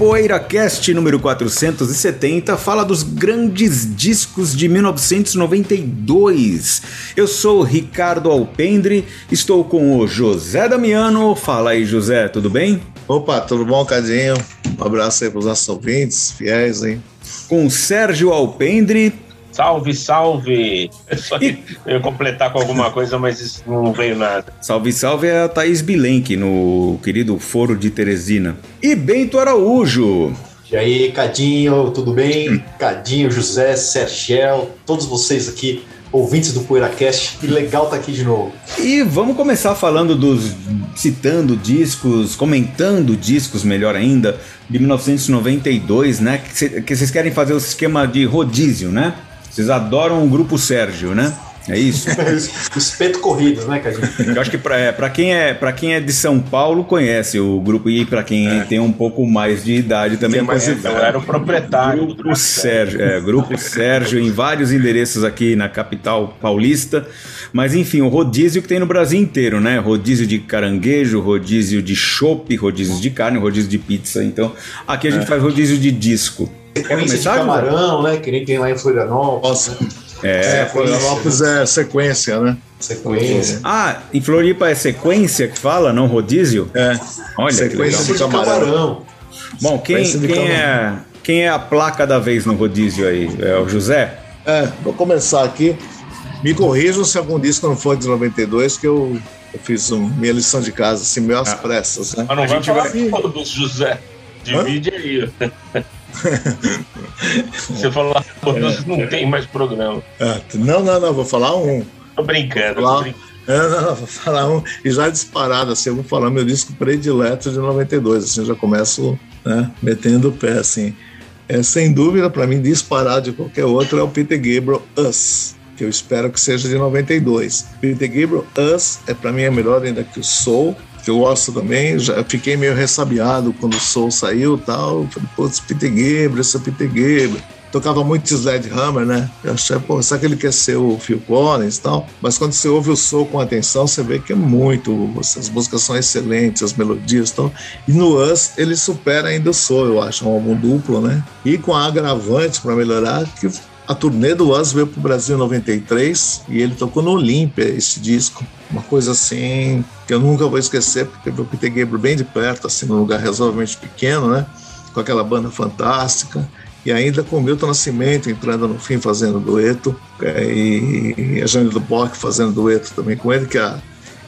PoeiraCast número 470 fala dos grandes discos de 1992. Eu sou Ricardo Alpendre, estou com o José Damiano. Fala aí, José, tudo bem? Opa, tudo bom, Cadinho? Um abraço aí para os nossos ouvintes, fiéis, hein? Com o Sérgio Alpendre. Salve, salve! Eu só e... eu ia completar com alguma coisa, mas isso não veio nada. Salve, salve é a Thaís Bilenque, no querido Foro de Teresina. E Bento Araújo. E aí, Cadinho, tudo bem? Cadinho, José, Sergel, todos vocês aqui, ouvintes do PoeiraCast, que legal estar tá aqui de novo. E vamos começar falando dos. citando discos, comentando discos, melhor ainda, de 1992, né? Que vocês querem fazer o esquema de rodízio, né? Vocês adoram o grupo Sérgio, né? É isso? Espeto corrido, né, Cadinho? Eu acho que para é, quem, é, quem é de São Paulo conhece o grupo e para quem é. tem um pouco mais de idade também tem mais conhece. Eu era o proprietário grupo do grupo Sérgio. É, grupo Sérgio em vários endereços aqui na capital paulista. Mas enfim, o rodízio que tem no Brasil inteiro, né? Rodízio de caranguejo, rodízio de chopp, rodízio de carne, rodízio de pizza. Então, aqui a gente é. faz rodízio de disco. Sequência de camarão, né? Que nem tem lá em Florianópolis. Nossa. É, é Florianópolis é sequência, né? Sequência. Ah, em Floripa é sequência que fala, não rodízio? É. Olha, sequência de camarão. Bom, quem, quem, é, quem é a placa da vez no rodízio aí? É o José? É, vou começar aqui. Me corrijam se algum disco não for de 92, que eu, eu fiz um, minha lição de casa, assim, meio às ah. pressas, né? Mas não a vai falar vai... todos, José. Divide Hã? aí. Você falou lá, é, não tem mais programa. É, não, não, não, vou falar um. Tô brincando, falar, tô brincando. É, não, não, vou falar um. E já disparado, assim, eu vou falar meu disco predileto de 92, assim, eu já começo né, metendo o pé, assim. É, sem dúvida, para mim, disparado de qualquer outro é o Peter Gabriel Us, que eu espero que seja de 92. Peter Gabriel Us é para mim é melhor ainda que o Soul, que eu gosto também. Já fiquei meio ressabiado quando o Soul saiu e tal. Falei, putz, Peter Gabriel, esse é Peter Gabriel. Tocava muito Sledgehammer, né? Eu achei, pô, será que ele quer ser o Phil Collins e tal? Mas quando você ouve o Soul com atenção, você vê que é muito. As músicas são excelentes, as melodias estão. E no Us, ele supera ainda o Soul, eu acho, um álbum duplo, né? E com a agravante para melhorar, que a turnê do Us veio para o Brasil em 93 e ele tocou no Olímpia esse disco. Uma coisa assim que eu nunca vou esquecer, porque eu Peter Gabriel bem de perto, assim, num lugar razoavelmente pequeno, né? Com aquela banda fantástica. E ainda com o Milton Nascimento entrando no fim fazendo dueto. É, e a Jane do Bock fazendo dueto também com ele, que a,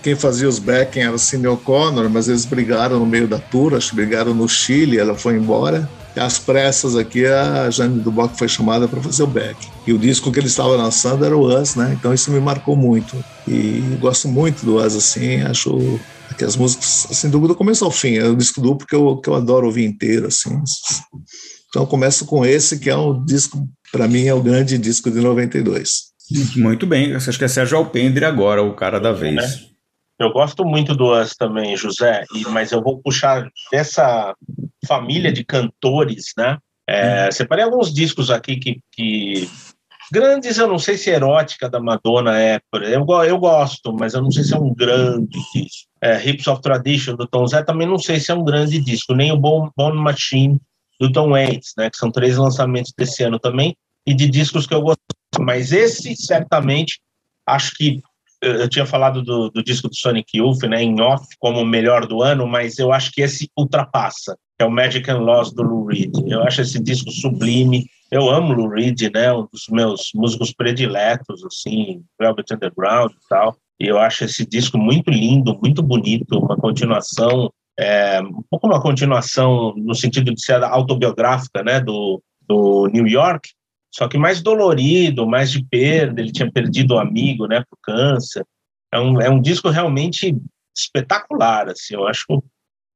quem fazia os backing era o Cindy O'Connor, mas eles brigaram no meio da tour, acho que brigaram no Chile, ela foi embora às pressas aqui, a Jane Duboc foi chamada para fazer o back. E o disco que ele estava lançando era o Us, né? Então isso me marcou muito. E gosto muito do Us, assim, acho que as músicas, assim, do, começo ao fim, é um disco duplo que eu, que eu adoro ouvir inteiro, assim. Então eu começo com esse, que é um disco, para mim, é o grande disco de 92. Muito bem, acho que é Sérgio Alpendre agora, o cara da vez. Né? Eu gosto muito do Us também, José, e, mas eu vou puxar dessa família de cantores, né? É, uhum. Separei alguns discos aqui que, que, Grandes, eu não sei se erótica da Madonna é. Eu, eu gosto, mas eu não sei se é um grande disco. É, Hips of Tradition do Tom Zé também não sei se é um grande disco. Nem o Bone, Bone Machine do Tom Waits, né? Que são três lançamentos desse ano também. E de discos que eu gosto. Mas esse, certamente, acho que eu tinha falado do, do, disco do Sonic Youth, né, em off, como o melhor do ano, mas eu acho que esse ultrapassa, é o Magic and Loss do Lou Reed. Eu acho esse disco sublime. Eu amo Lou Reed, né, um dos meus músicos prediletos, assim, Velvet Underground e tal. E eu acho esse disco muito lindo, muito bonito, uma continuação, é, um pouco uma continuação no sentido de ser autobiográfica, né, do, do New York, só que mais dolorido, mais de perda. Ele tinha perdido o um amigo, né, por câncer. É um, é um disco realmente espetacular, assim. Eu acho que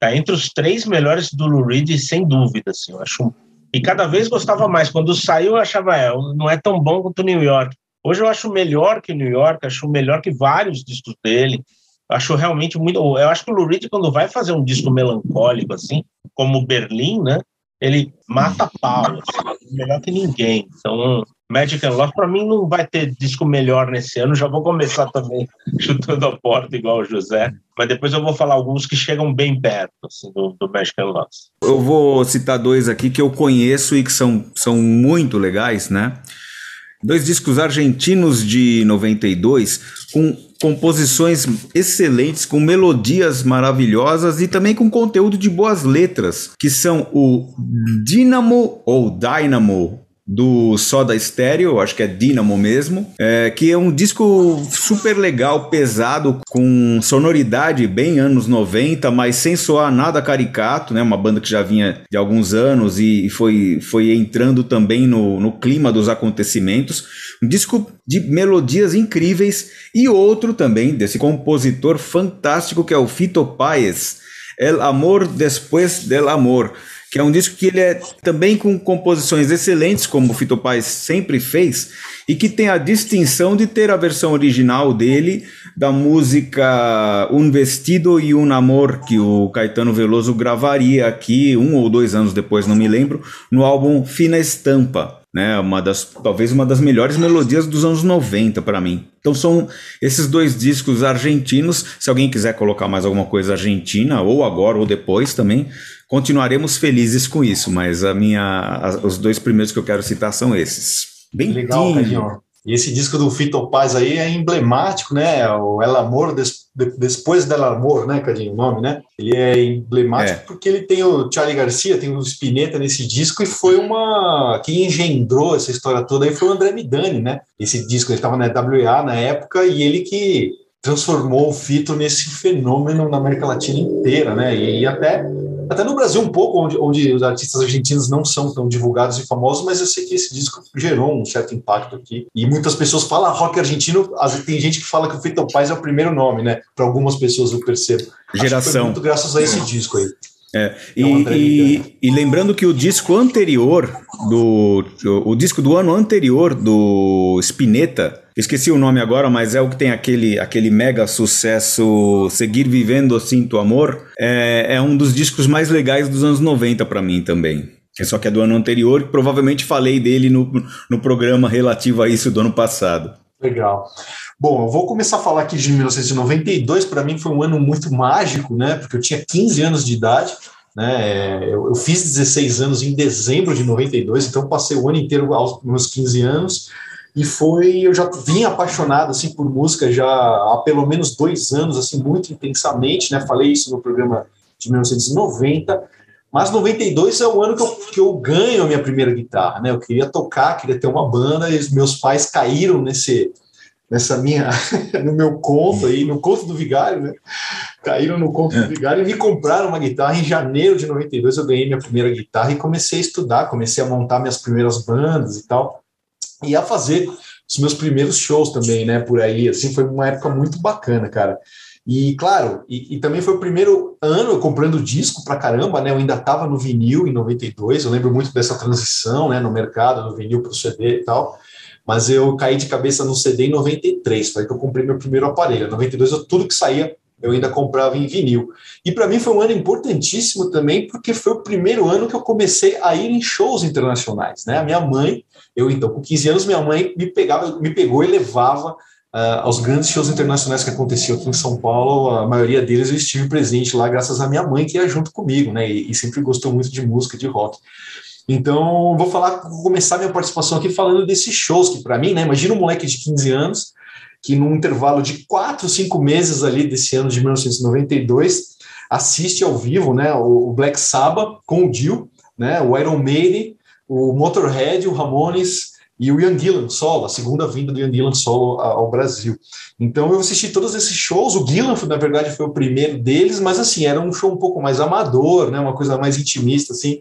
tá entre os três melhores do Lou Reed, sem dúvida, assim. Eu acho e cada vez gostava mais. Quando saiu, eu achava, é, não é tão bom quanto New York. Hoje eu acho melhor que New York, acho melhor que vários discos dele. Acho realmente muito. Eu acho que o Lou Reed, quando vai fazer um disco melancólico, assim, como Berlim, né? Ele mata pau, assim, melhor que ninguém. Então, Magic and Love, para mim não vai ter disco melhor nesse ano, já vou começar também chutando a porta igual o José, mas depois eu vou falar alguns que chegam bem perto assim, do, do Magic and Love. Eu vou citar dois aqui que eu conheço e que são, são muito legais, né? Dois discos argentinos de 92 com composições excelentes, com melodias maravilhosas e também com conteúdo de boas letras, que são o Dynamo ou Dynamo do Soda Stereo, acho que é Dynamo mesmo, é, que é um disco super legal, pesado, com sonoridade bem anos 90, mas sem soar nada caricato, né? Uma banda que já vinha de alguns anos e foi, foi entrando também no, no clima dos acontecimentos. Um disco de melodias incríveis e outro também desse compositor fantástico que é o Fito Páez, El Amor Después del Amor que é um disco que ele é também com composições excelentes, como o Fito Paz sempre fez, e que tem a distinção de ter a versão original dele da música Um Vestido e Um Amor, que o Caetano Veloso gravaria aqui um ou dois anos depois, não me lembro, no álbum Fina Estampa. Né, uma das, talvez uma das melhores melodias dos anos 90 para mim. Então são esses dois discos argentinos. Se alguém quiser colocar mais alguma coisa argentina, ou agora ou depois também, continuaremos felizes com isso, mas a minha, a, os dois primeiros que eu quero citar são esses. Bem legal, Cadinho. E esse disco do Fito Paz aí é emblemático, né? O El Amor des, Depois del Amor, né, Cadinho? O nome, né? Ele é emblemático é. porque ele tem o Charlie Garcia, tem o Spinetta nesse disco e foi uma. Quem engendrou essa história toda aí foi o André Midani, né? Esse disco ele estava na WA na época e ele que transformou o Fito nesse fenômeno na América Latina inteira, né? E, e até até no Brasil um pouco, onde, onde os artistas argentinos não são tão divulgados e famosos, mas eu sei que esse disco gerou um certo impacto aqui. E muitas pessoas falam ah, rock argentino, tem gente que fala que o Fito Paz é o primeiro nome, né? Para algumas pessoas eu percebo. Geração. muito graças a esse disco aí. É, e, e, e, lembrando que o disco anterior do o, o disco do ano anterior do Spinetta Esqueci o nome agora, mas é o que tem aquele, aquele mega sucesso Seguir Vivendo Sinto Amor. É, é um dos discos mais legais dos anos 90 para mim também. Só que é do ano anterior, provavelmente falei dele no, no programa relativo a isso do ano passado. Legal. Bom, eu vou começar a falar aqui de 1992. Para mim foi um ano muito mágico, né? Porque eu tinha 15 anos de idade. Né? Eu, eu, fiz 16 anos em dezembro de 92, então passei o ano inteiro aos meus 15 anos e foi eu já vim apaixonado assim por música já há pelo menos dois anos assim muito intensamente né? Falei isso no programa de 1990 mas 92 é o ano que eu, que eu ganho a minha primeira guitarra né? Eu queria tocar queria ter uma banda e os meus pais caíram nesse nessa minha no meu conto aí no conto do vigário né? Caíram no conto é. do vigário e me compraram uma guitarra. Em janeiro de 92 eu ganhei minha primeira guitarra e comecei a estudar comecei a montar minhas primeiras bandas e tal e a fazer os meus primeiros shows também, né, por aí, assim, foi uma época muito bacana, cara. E, claro, e, e também foi o primeiro ano comprando disco pra caramba, né, eu ainda tava no vinil em 92, eu lembro muito dessa transição, né, no mercado, do vinil pro CD e tal, mas eu caí de cabeça no CD em 93, foi que eu comprei meu primeiro aparelho, em 92 eu, tudo que saía eu ainda comprava em vinil. E para mim foi um ano importantíssimo também, porque foi o primeiro ano que eu comecei a ir em shows internacionais. Né? A minha mãe, eu então, com 15 anos, minha mãe me, pegava, me pegou e levava uh, aos grandes shows internacionais que aconteciam aqui em São Paulo. A maioria deles eu estive presente lá, graças à minha mãe, que ia junto comigo, né? E, e sempre gostou muito de música, de rock. Então, vou falar, vou começar minha participação aqui falando desses shows que para mim, né? Imagina um moleque de 15 anos que num intervalo de quatro, cinco meses ali desse ano de 1992 assiste ao vivo, né, o Black Sabbath com o Dio, né, o Iron Maiden, o Motorhead, o Ramones e o Ian Gillan solo, a segunda vinda do Ian Gillan solo ao Brasil. Então eu assisti todos esses shows, o Gillan na verdade foi o primeiro deles, mas assim, era um show um pouco mais amador, né, uma coisa mais intimista assim.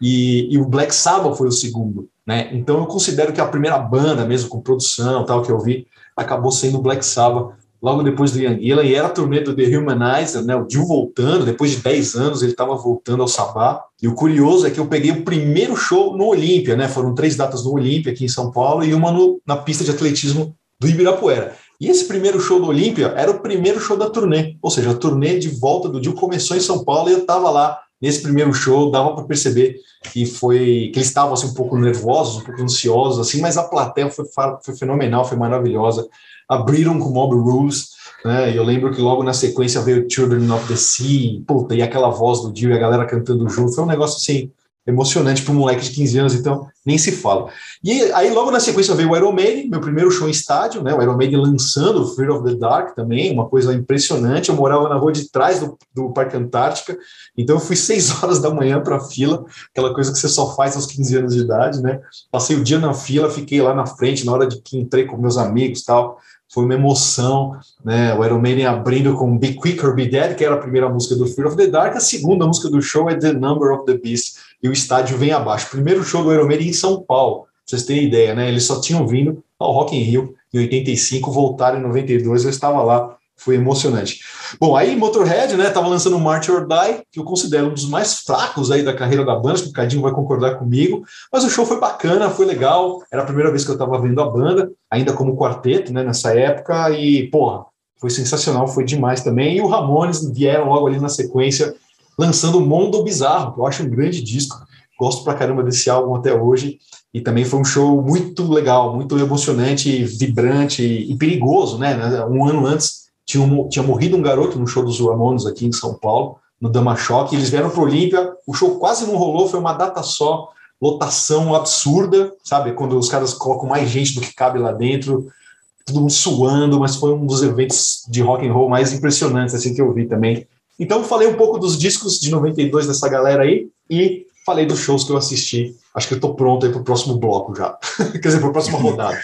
E, e o Black Sabbath foi o segundo, né? Então eu considero que a primeira banda mesmo com produção, tal que eu vi, acabou sendo Black Sabbath logo depois do Ian e era a turnê do The Humanizer, né, o Dio voltando, depois de 10 anos ele estava voltando ao Sabá, e o curioso é que eu peguei o primeiro show no Olímpia, né, foram três datas no Olímpia aqui em São Paulo, e uma no, na pista de atletismo do Ibirapuera. E esse primeiro show do Olímpia era o primeiro show da turnê, ou seja, a turnê de volta do Dio começou em São Paulo e eu estava lá nesse primeiro show dava para perceber que foi que eles estavam assim, um pouco nervosos, um pouco ansiosos, assim, mas a plateia foi, foi fenomenal, foi maravilhosa. Abriram com Mob Rules, né? E eu lembro que logo na sequência veio Children of the Sea, puta, e aquela voz do Dio e a galera cantando junto, foi um negócio assim emocionante para um moleque de 15 anos, então nem se fala. E aí, logo na sequência, veio o Iron Maiden, meu primeiro show em estádio, né? O Iron Maiden lançando Fear of the Dark também, uma coisa impressionante. Eu morava na rua de trás do, do Parque Antártica, então eu fui seis horas da manhã para a fila, aquela coisa que você só faz aos 15 anos de idade, né? Passei o dia na fila, fiquei lá na frente na hora de que entrei com meus amigos tal foi uma emoção, né? O Iron Maiden abrindo com Be Quick or Be Dead, que era a primeira música do Fear of the Dark, a segunda música do show é The Number of the Beast, e o estádio vem abaixo. Primeiro show do Iron Maiden em São Paulo, pra vocês terem ideia, né? Eles só tinham vindo ao Rock in Rio em 85, voltaram em 92, eu estava lá foi emocionante. Bom, aí Motorhead, né, tava lançando March or Die, que eu considero um dos mais fracos aí da carreira da banda, que o Cadinho vai concordar comigo, mas o show foi bacana, foi legal, era a primeira vez que eu estava vendo a banda, ainda como quarteto, né, nessa época, e, porra, foi sensacional, foi demais também, e o Ramones vieram logo ali na sequência, lançando Mundo Bizarro, que eu acho um grande disco, gosto pra caramba desse álbum até hoje, e também foi um show muito legal, muito emocionante, vibrante e perigoso, né, um ano antes tinha, um, tinha morrido um garoto no show dos Ramones aqui em São Paulo, no Dama Choque, eles vieram para o Olímpia, o show quase não rolou, foi uma data só, lotação absurda, sabe? Quando os caras colocam mais gente do que cabe lá dentro, todo mundo suando, mas foi um dos eventos de rock and roll mais impressionantes assim que eu vi também. Então falei um pouco dos discos de 92 dessa galera aí e falei dos shows que eu assisti. Acho que eu tô pronto aí pro próximo bloco já. Quer dizer, a próxima rodada.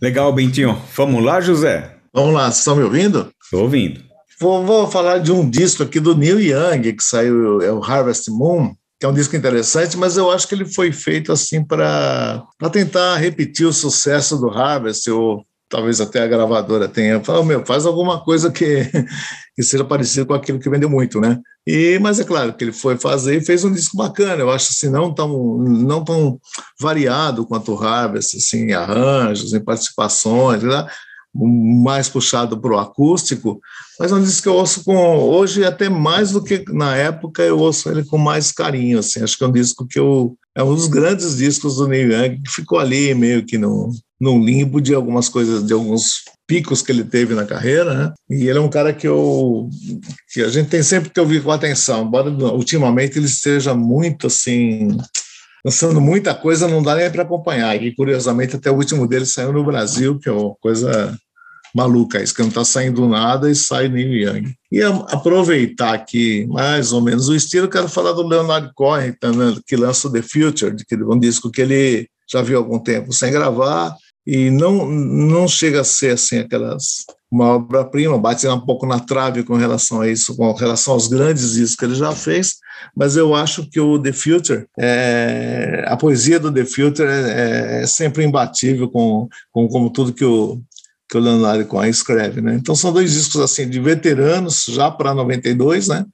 Legal, Bentinho. Vamos lá, José? Vamos lá, vocês estão me ouvindo? Estou ouvindo. Vou, vou, falar de um disco aqui do Neil Young, que saiu, é o Harvest Moon, que é um disco interessante, mas eu acho que ele foi feito assim para tentar repetir o sucesso do Harvest, ou talvez até a gravadora tenha falado, meu, faz alguma coisa que, que seja parecido com aquilo que vendeu muito, né? E, mas é claro que ele foi fazer e fez um disco bacana, eu acho assim, não tão, não tão variado quanto o Harvest, assim, em arranjos, em participações? Mais puxado para o acústico, mas é um disco que eu ouço com hoje até mais do que na época eu ouço ele com mais carinho, assim, acho que é um disco que eu é um dos grandes discos do Neil Young que ficou ali meio que no, no limbo de algumas coisas, de alguns picos que ele teve na carreira, né? E ele é um cara que eu que a gente tem sempre que ouvir com atenção, embora ultimamente ele esteja muito assim lançando muita coisa, não dá nem para acompanhar. E curiosamente, até o último dele saiu no Brasil, que é uma coisa maluca, isso que não está saindo nada e sai Neil Young. E aproveitar aqui mais ou menos o estilo, quero falar do Leonard Cohen, que lança The Future, que é um disco que ele já viu há algum tempo sem gravar, e não, não chega a ser assim aquelas uma obra-prima, bate um pouco na trave com relação a isso, com relação aos grandes discos que ele já fez, mas eu acho que o The Future, é, a poesia do The Future é, é sempre imbatível com, com como tudo que o, que o Leonardo Cohen escreve, né? Então são dois discos assim de veteranos já para 92, né?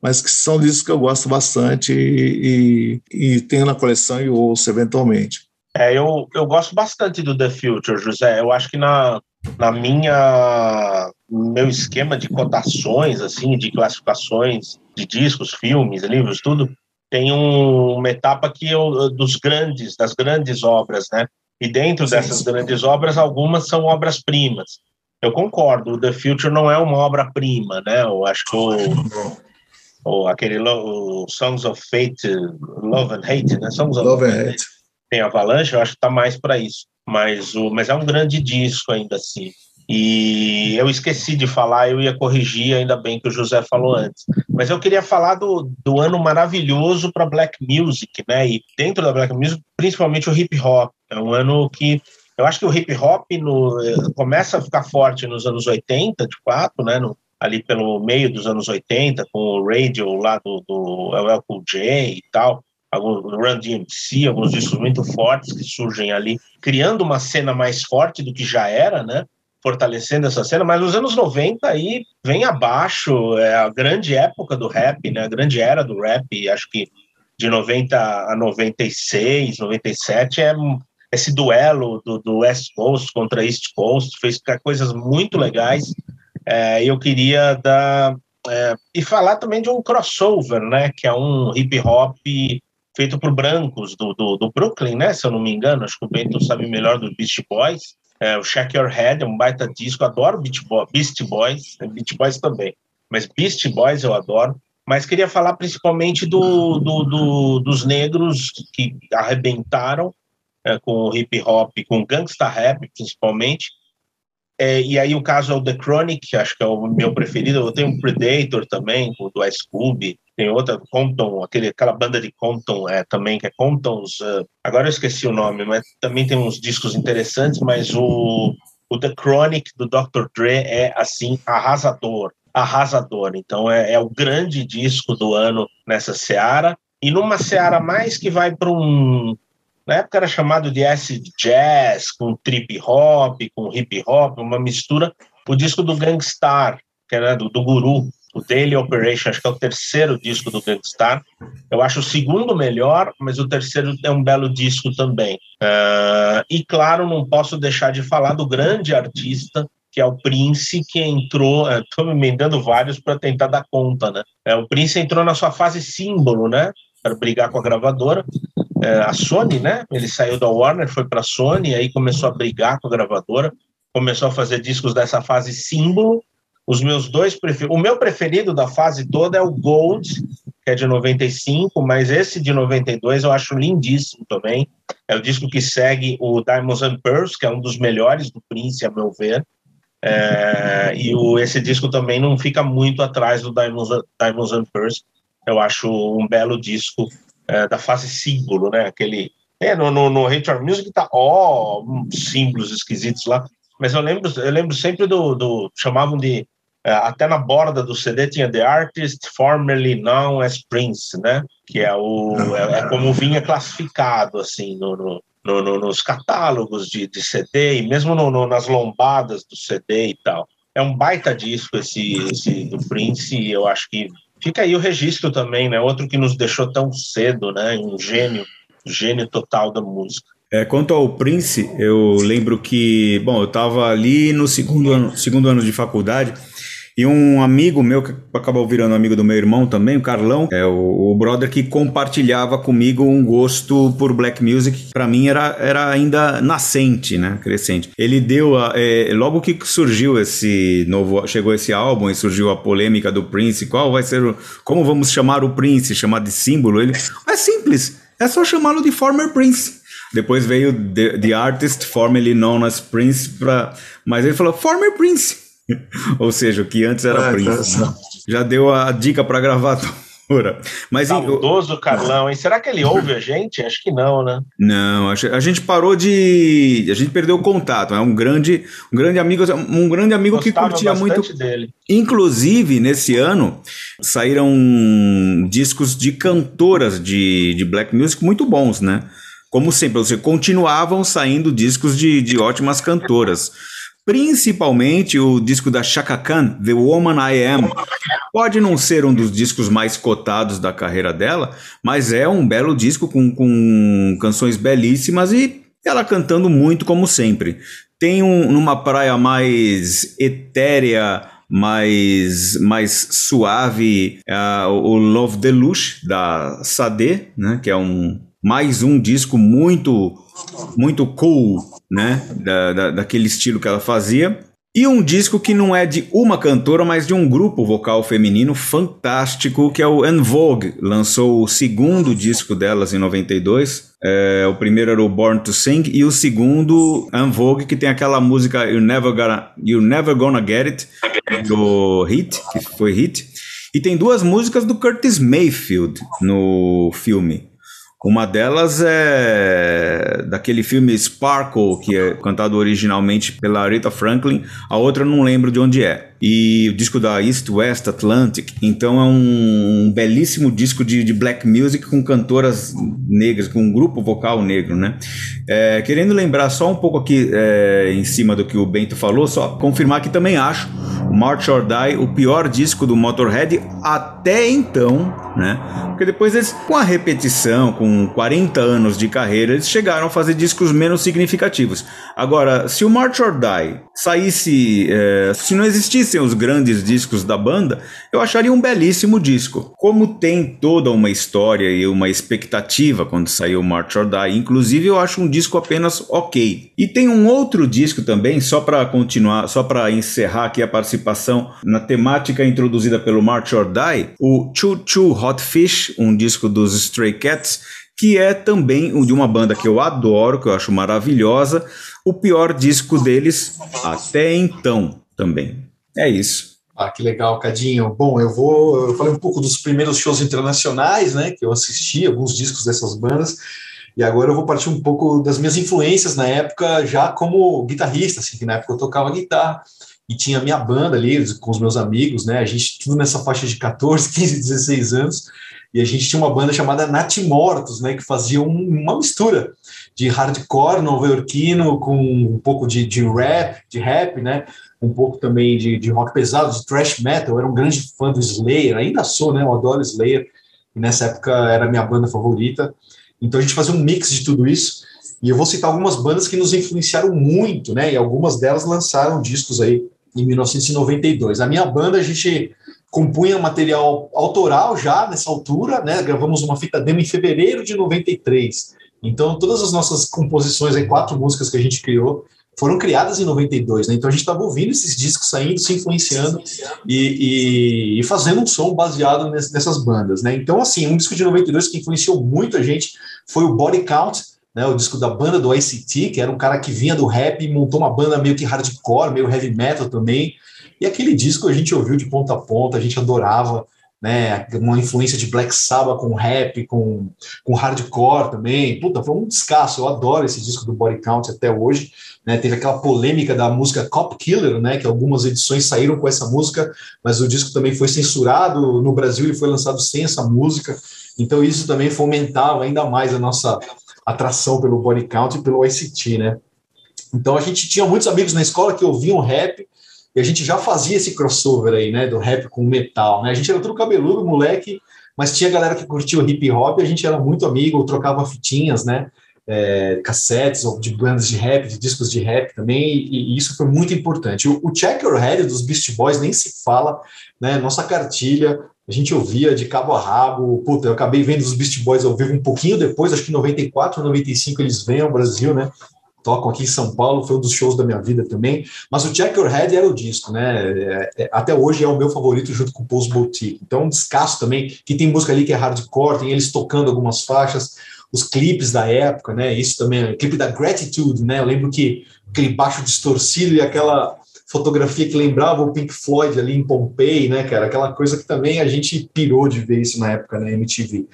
Mas que são discos que eu gosto bastante e, e, e tenho na coleção e ouço eventualmente. É, eu, eu gosto bastante do The Future, José. Eu acho que na, na minha meu esquema de cotações, assim, de classificações de discos, filmes, livros, tudo, tem um, uma etapa que eu, dos grandes, das grandes obras, né? E dentro sim, dessas sim. grandes obras, algumas são obras-primas. Eu concordo, The Future não é uma obra-prima, né? Eu acho que o, o aquele o Songs of Fate, Love and Hate, né? Songs of Love and Hate. Tem Avalanche, eu acho que está mais para isso. Mas, o, mas é um grande disco ainda assim. E eu esqueci de falar, eu ia corrigir, ainda bem que o José falou antes. Mas eu queria falar do, do ano maravilhoso para Black Music, né? E dentro da Black Music, principalmente o hip hop. É um ano que eu acho que o hip hop no, começa a ficar forte nos anos 80, de fato, né? No, ali pelo meio dos anos 80, com o radio lá do, do LL Cool J e tal alguns Run DMC, alguns discos muito fortes que surgem ali, criando uma cena mais forte do que já era, né? Fortalecendo essa cena, mas nos anos 90 aí vem abaixo, é a grande época do rap, né? A grande era do rap, acho que de 90 a 96, 97 é esse duelo do, do West Coast contra East Coast, fez coisas muito legais. É, eu queria dar é, e falar também de um crossover, né? Que é um hip hop feito por brancos do, do, do, Brooklyn, né? Se eu não me engano, acho que o Bento sabe melhor do Beast Boys. É, o Shake Your Head é um baita disco, adoro Beast, Boy, Beast Boys, Beast Boys também, mas Beast Boys eu adoro. Mas queria falar principalmente do, do, do dos negros que arrebentaram é, com o hip hop, com gangsta rap principalmente, é, e aí o caso é o The Chronic, acho que é o meu preferido. Eu tenho um Predator também, do Ice Cube. Tem outra, Compton, aquele, aquela banda de Compton é, também, que é Comptons. Uh, agora eu esqueci o nome, mas também tem uns discos interessantes, mas o, o The Chronic do Dr. Dre é, assim, arrasador. Arrasador. Então é, é o grande disco do ano nessa seara. E numa seara mais que vai para um na época era chamado de acid jazz, com trip hop, com hip hop, uma mistura. O disco do Gangstar, que era do, do Guru, o Daily Operation, acho que é o terceiro disco do Gangstar. Eu acho o segundo melhor, mas o terceiro é um belo disco também. Uh, e claro, não posso deixar de falar do grande artista que é o Prince, que entrou, estou me emendando vários para tentar dar conta, né? É, o Prince entrou na sua fase símbolo, né? Para brigar com a gravadora é, a Sony, né? Ele saiu da Warner, foi para a Sony, aí começou a brigar com a gravadora, começou a fazer discos dessa fase símbolo. Os meus dois preferidos, o meu preferido da fase toda é o Gold, que é de 95, mas esse de 92 eu acho lindíssimo também. É o disco que segue o Diamonds and Pearls, que é um dos melhores do Prince, a meu ver. É, e o, esse disco também não fica muito atrás do Diamonds, Diamonds and Pearls. Eu acho um belo disco é, da fase símbolo, né? Aquele. É, no, no, no Music tá ó, símbolos esquisitos lá. Mas eu lembro, eu lembro sempre do. do chamavam de. É, até na borda do CD tinha The Artist Formerly Known as Prince, né? Que é, o, é, é como vinha classificado, assim, no no, no, nos catálogos de, de, CD e mesmo no, nas lombadas do CD e tal. É um baita disco esse, esse do Prince e eu acho que Fica aí o registro também, né? Outro que nos deixou tão cedo, né? Um gênio, gênio total da música. É, quanto ao Prince, eu lembro que, bom, eu estava ali no segundo ano, segundo ano de faculdade e um amigo meu, que acabou virando amigo do meu irmão também, o Carlão, é o, o brother que compartilhava comigo um gosto por black music, para mim era, era ainda nascente, né? Crescente. Ele deu, a, é, logo que surgiu esse novo, chegou esse álbum e surgiu a polêmica do Prince, qual vai ser, o, como vamos chamar o Prince, chamar de símbolo? Ele, é simples, é só chamá-lo de Former Prince. Depois veio The, The Artist, formerly known as Prince, pra, mas ele falou Former Prince. Ou seja, o que antes era é, Prince. Né? Já deu a dica para gravadora. Mas Saudoso eu... Carlão, hein? Será que ele ouve a gente? Acho que não, né? Não, a gente parou de. A gente perdeu o contato. É um grande, um grande amigo, um grande amigo Gostava que curtia muito. Dele. Inclusive, nesse ano, saíram discos de cantoras de, de black music muito bons, né? Como sempre, você continuavam saindo discos de, de ótimas cantoras. Principalmente o disco da Chaka Khan, The Woman I Am. Pode não ser um dos discos mais cotados da carreira dela, mas é um belo disco com, com canções belíssimas e ela cantando muito como sempre. Tem um, numa praia mais etérea, mais, mais suave, uh, o Love Deluxe da Sade, né, que é um mais um disco muito muito cool, né? Da, da, daquele estilo que ela fazia. E um disco que não é de uma cantora, mas de um grupo vocal feminino fantástico, que é o En Vogue. Lançou o segundo disco delas em 92. É, o primeiro era o Born to Sing, e o segundo, En Vogue, que tem aquela música You're Never Gonna, You're Never Gonna Get It, do Hit, que foi hit. E tem duas músicas do Curtis Mayfield no filme. Uma delas é daquele filme Sparkle, que é cantado originalmente pela Aretha Franklin, a outra não lembro de onde é e o disco da East West Atlantic. Então é um, um belíssimo disco de, de, black music com cantoras negras, com um grupo vocal negro, né? É, querendo lembrar só um pouco aqui é, em cima do que o Bento falou, só confirmar que também acho March or Die o pior disco do Motorhead até então, né? Porque depois eles, com a repetição, com 40 anos de carreira, eles chegaram a fazer discos menos significativos. Agora, se o March or Die saísse, é, se não existisse existissem os grandes discos da banda, eu acharia um belíssimo disco. Como tem toda uma história e uma expectativa quando saiu March or Die, inclusive eu acho um disco apenas ok. E tem um outro disco também, só para continuar, só para encerrar aqui a participação na temática introduzida pelo March or Die, o Choo Choo Hot Fish, um disco dos Stray Cats, que é também de uma banda que eu adoro, que eu acho maravilhosa, o pior disco deles até então também. É isso. Ah, que legal, Cadinho. Bom, eu vou. Eu falei um pouco dos primeiros shows internacionais, né? Que eu assisti, alguns discos dessas bandas. E agora eu vou partir um pouco das minhas influências na época, já como guitarrista, assim, que na época eu tocava guitarra e tinha a minha banda ali com os meus amigos, né? A gente tudo nessa faixa de 14, 15, 16 anos. E a gente tinha uma banda chamada Natimortos, né? Que fazia um, uma mistura de hardcore nova-iorquino com um pouco de, de rap, de rap, né? Um pouco também de, de rock pesado, de thrash metal. Eu era um grande fã do Slayer, ainda sou, né? Eu adoro Slayer. E nessa época era a minha banda favorita. Então a gente fazia um mix de tudo isso. E eu vou citar algumas bandas que nos influenciaram muito, né? E algumas delas lançaram discos aí em 1992. A minha banda, a gente compunha material autoral já nessa altura, né? Gravamos uma fita demo em fevereiro de 93. Então, todas as nossas composições, aí, quatro músicas que a gente criou, foram criadas em 92, né? Então a gente estava ouvindo esses discos saindo, se influenciando e, e, e fazendo um som baseado nessas bandas, né? Então, assim, um disco de 92 que influenciou muito a gente foi o Body Count, né? O disco da banda do ICT, que era um cara que vinha do rap e montou uma banda meio que hardcore, meio heavy metal também. E aquele disco a gente ouviu de ponta a ponta, a gente adorava né, uma influência de Black Sabbath com rap, com, com hardcore também. Puta, foi um descasso. Eu adoro esse disco do Body Count até hoje. Né, teve aquela polêmica da música Cop Killer, né, que algumas edições saíram com essa música, mas o disco também foi censurado no Brasil e foi lançado sem essa música. Então isso também fomentava ainda mais a nossa atração pelo Body Count e pelo ICT, né? Então a gente tinha muitos amigos na escola que ouviam rap a gente já fazia esse crossover aí, né, do rap com metal, né? A gente era tudo cabeludo, moleque, mas tinha galera que curtia o hip hop, a gente era muito amigo, trocava fitinhas, né? É, cassetes ou de bandas de rap, de discos de rap também, e, e isso foi muito importante. O, o Check Your Head dos Beast Boys nem se fala, né? Nossa cartilha, a gente ouvia de cabo a rabo. Puta, eu acabei vendo os Beast Boys ao vivo um pouquinho depois, acho que em 94, 95 eles vêm ao Brasil, né? Tocam aqui em São Paulo, foi um dos shows da minha vida também. Mas o Check Your Head era o disco, né? É, é, até hoje é o meu favorito junto com o Pulse Boutique. Então, um descasso também, que tem música ali que é hardcore, tem eles tocando algumas faixas, os clipes da época, né? Isso também, clipe da Gratitude, né? Eu lembro que aquele baixo distorcido e aquela fotografia que lembrava o Pink Floyd ali em Pompeii, né, cara? Aquela coisa que também a gente pirou de ver isso na época na né, MTV.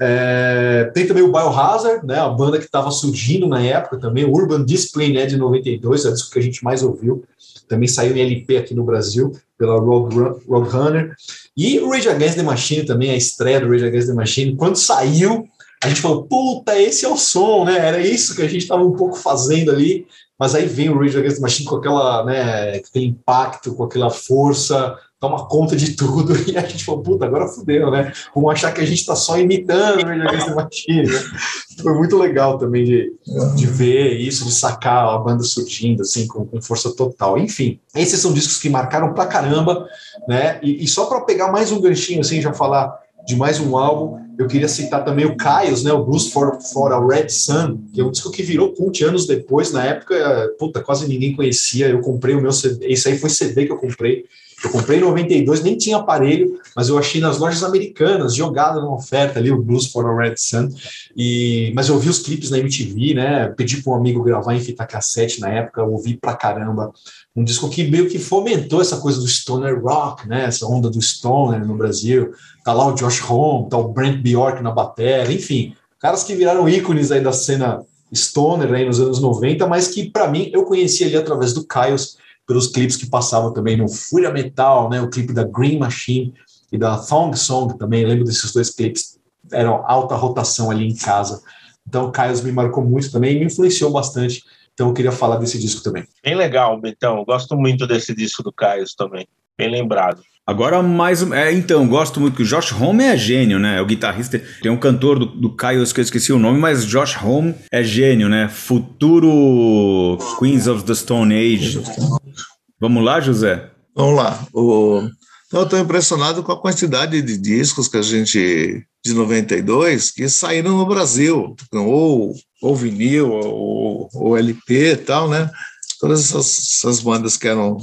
É, tem também o Biohazard, né? A banda que estava surgindo na época também, o Urban Discipline, né, de 92, é o disco que a gente mais ouviu. Também saiu em LP aqui no Brasil, pela Roadrunner. E o Rage Against the Machine também, a estreia do Rage Against the Machine. Quando saiu, a gente falou, puta, esse é o som, né? Era isso que a gente estava um pouco fazendo ali. Mas aí vem o Rage Against the Machine com aquela, né, aquele impacto, com aquela força, toma conta de tudo, e a gente falou, puta, agora fudeu, né? Vamos achar que a gente está só imitando o Rage Against the Machine, né? Foi muito legal também de, de ver isso, de sacar a banda surgindo, assim, com, com força total. Enfim, esses são discos que marcaram pra caramba, né? E, e só para pegar mais um ganchinho, assim, já falar de mais um álbum. Eu queria citar também o Caios, né, o Blues for, for a Red Sun, que é um disco que virou cult anos depois. Na época, puta, quase ninguém conhecia. Eu comprei o meu CD, esse aí foi CD que eu comprei. Eu comprei em 92, nem tinha aparelho, mas eu achei nas lojas americanas, jogado na oferta ali, o Blues for a Red Sun. E, mas eu vi os clipes na MTV, né? Pedi para um amigo gravar em fita cassete na época, ouvi pra caramba. Um disco que meio que fomentou essa coisa do stoner rock, né? Essa onda do stoner no Brasil. Tá lá o Josh Homme, tá o Brent Bjork na bateria, enfim, caras que viraram ícones aí da cena stoner aí nos anos 90, mas que para mim eu conheci ali através do Caios pelos clipes que passavam também no Fúria Metal, né, o clipe da Green Machine e da Thong Song também, lembro desses dois clipes, eram alta rotação ali em casa. Então, Caios me marcou muito também me influenciou bastante. Então, eu queria falar desse disco também. Bem legal, Betão. Gosto muito desse disco do Caios também. Bem lembrado. Agora, mais. É, então, gosto muito que o Josh Homme é gênio, né? É o guitarrista. Tem um cantor do, do Caio, que eu esqueci o nome, mas Josh Homme é gênio, né? Futuro Queens of the Stone Age. Vamos lá, José? Vamos lá. O... Então, eu estou impressionado com a quantidade de discos que a gente, de 92, que saíram no Brasil, ou, ou vinil, ou, ou LP e tal, né? Todas essas, essas bandas que eram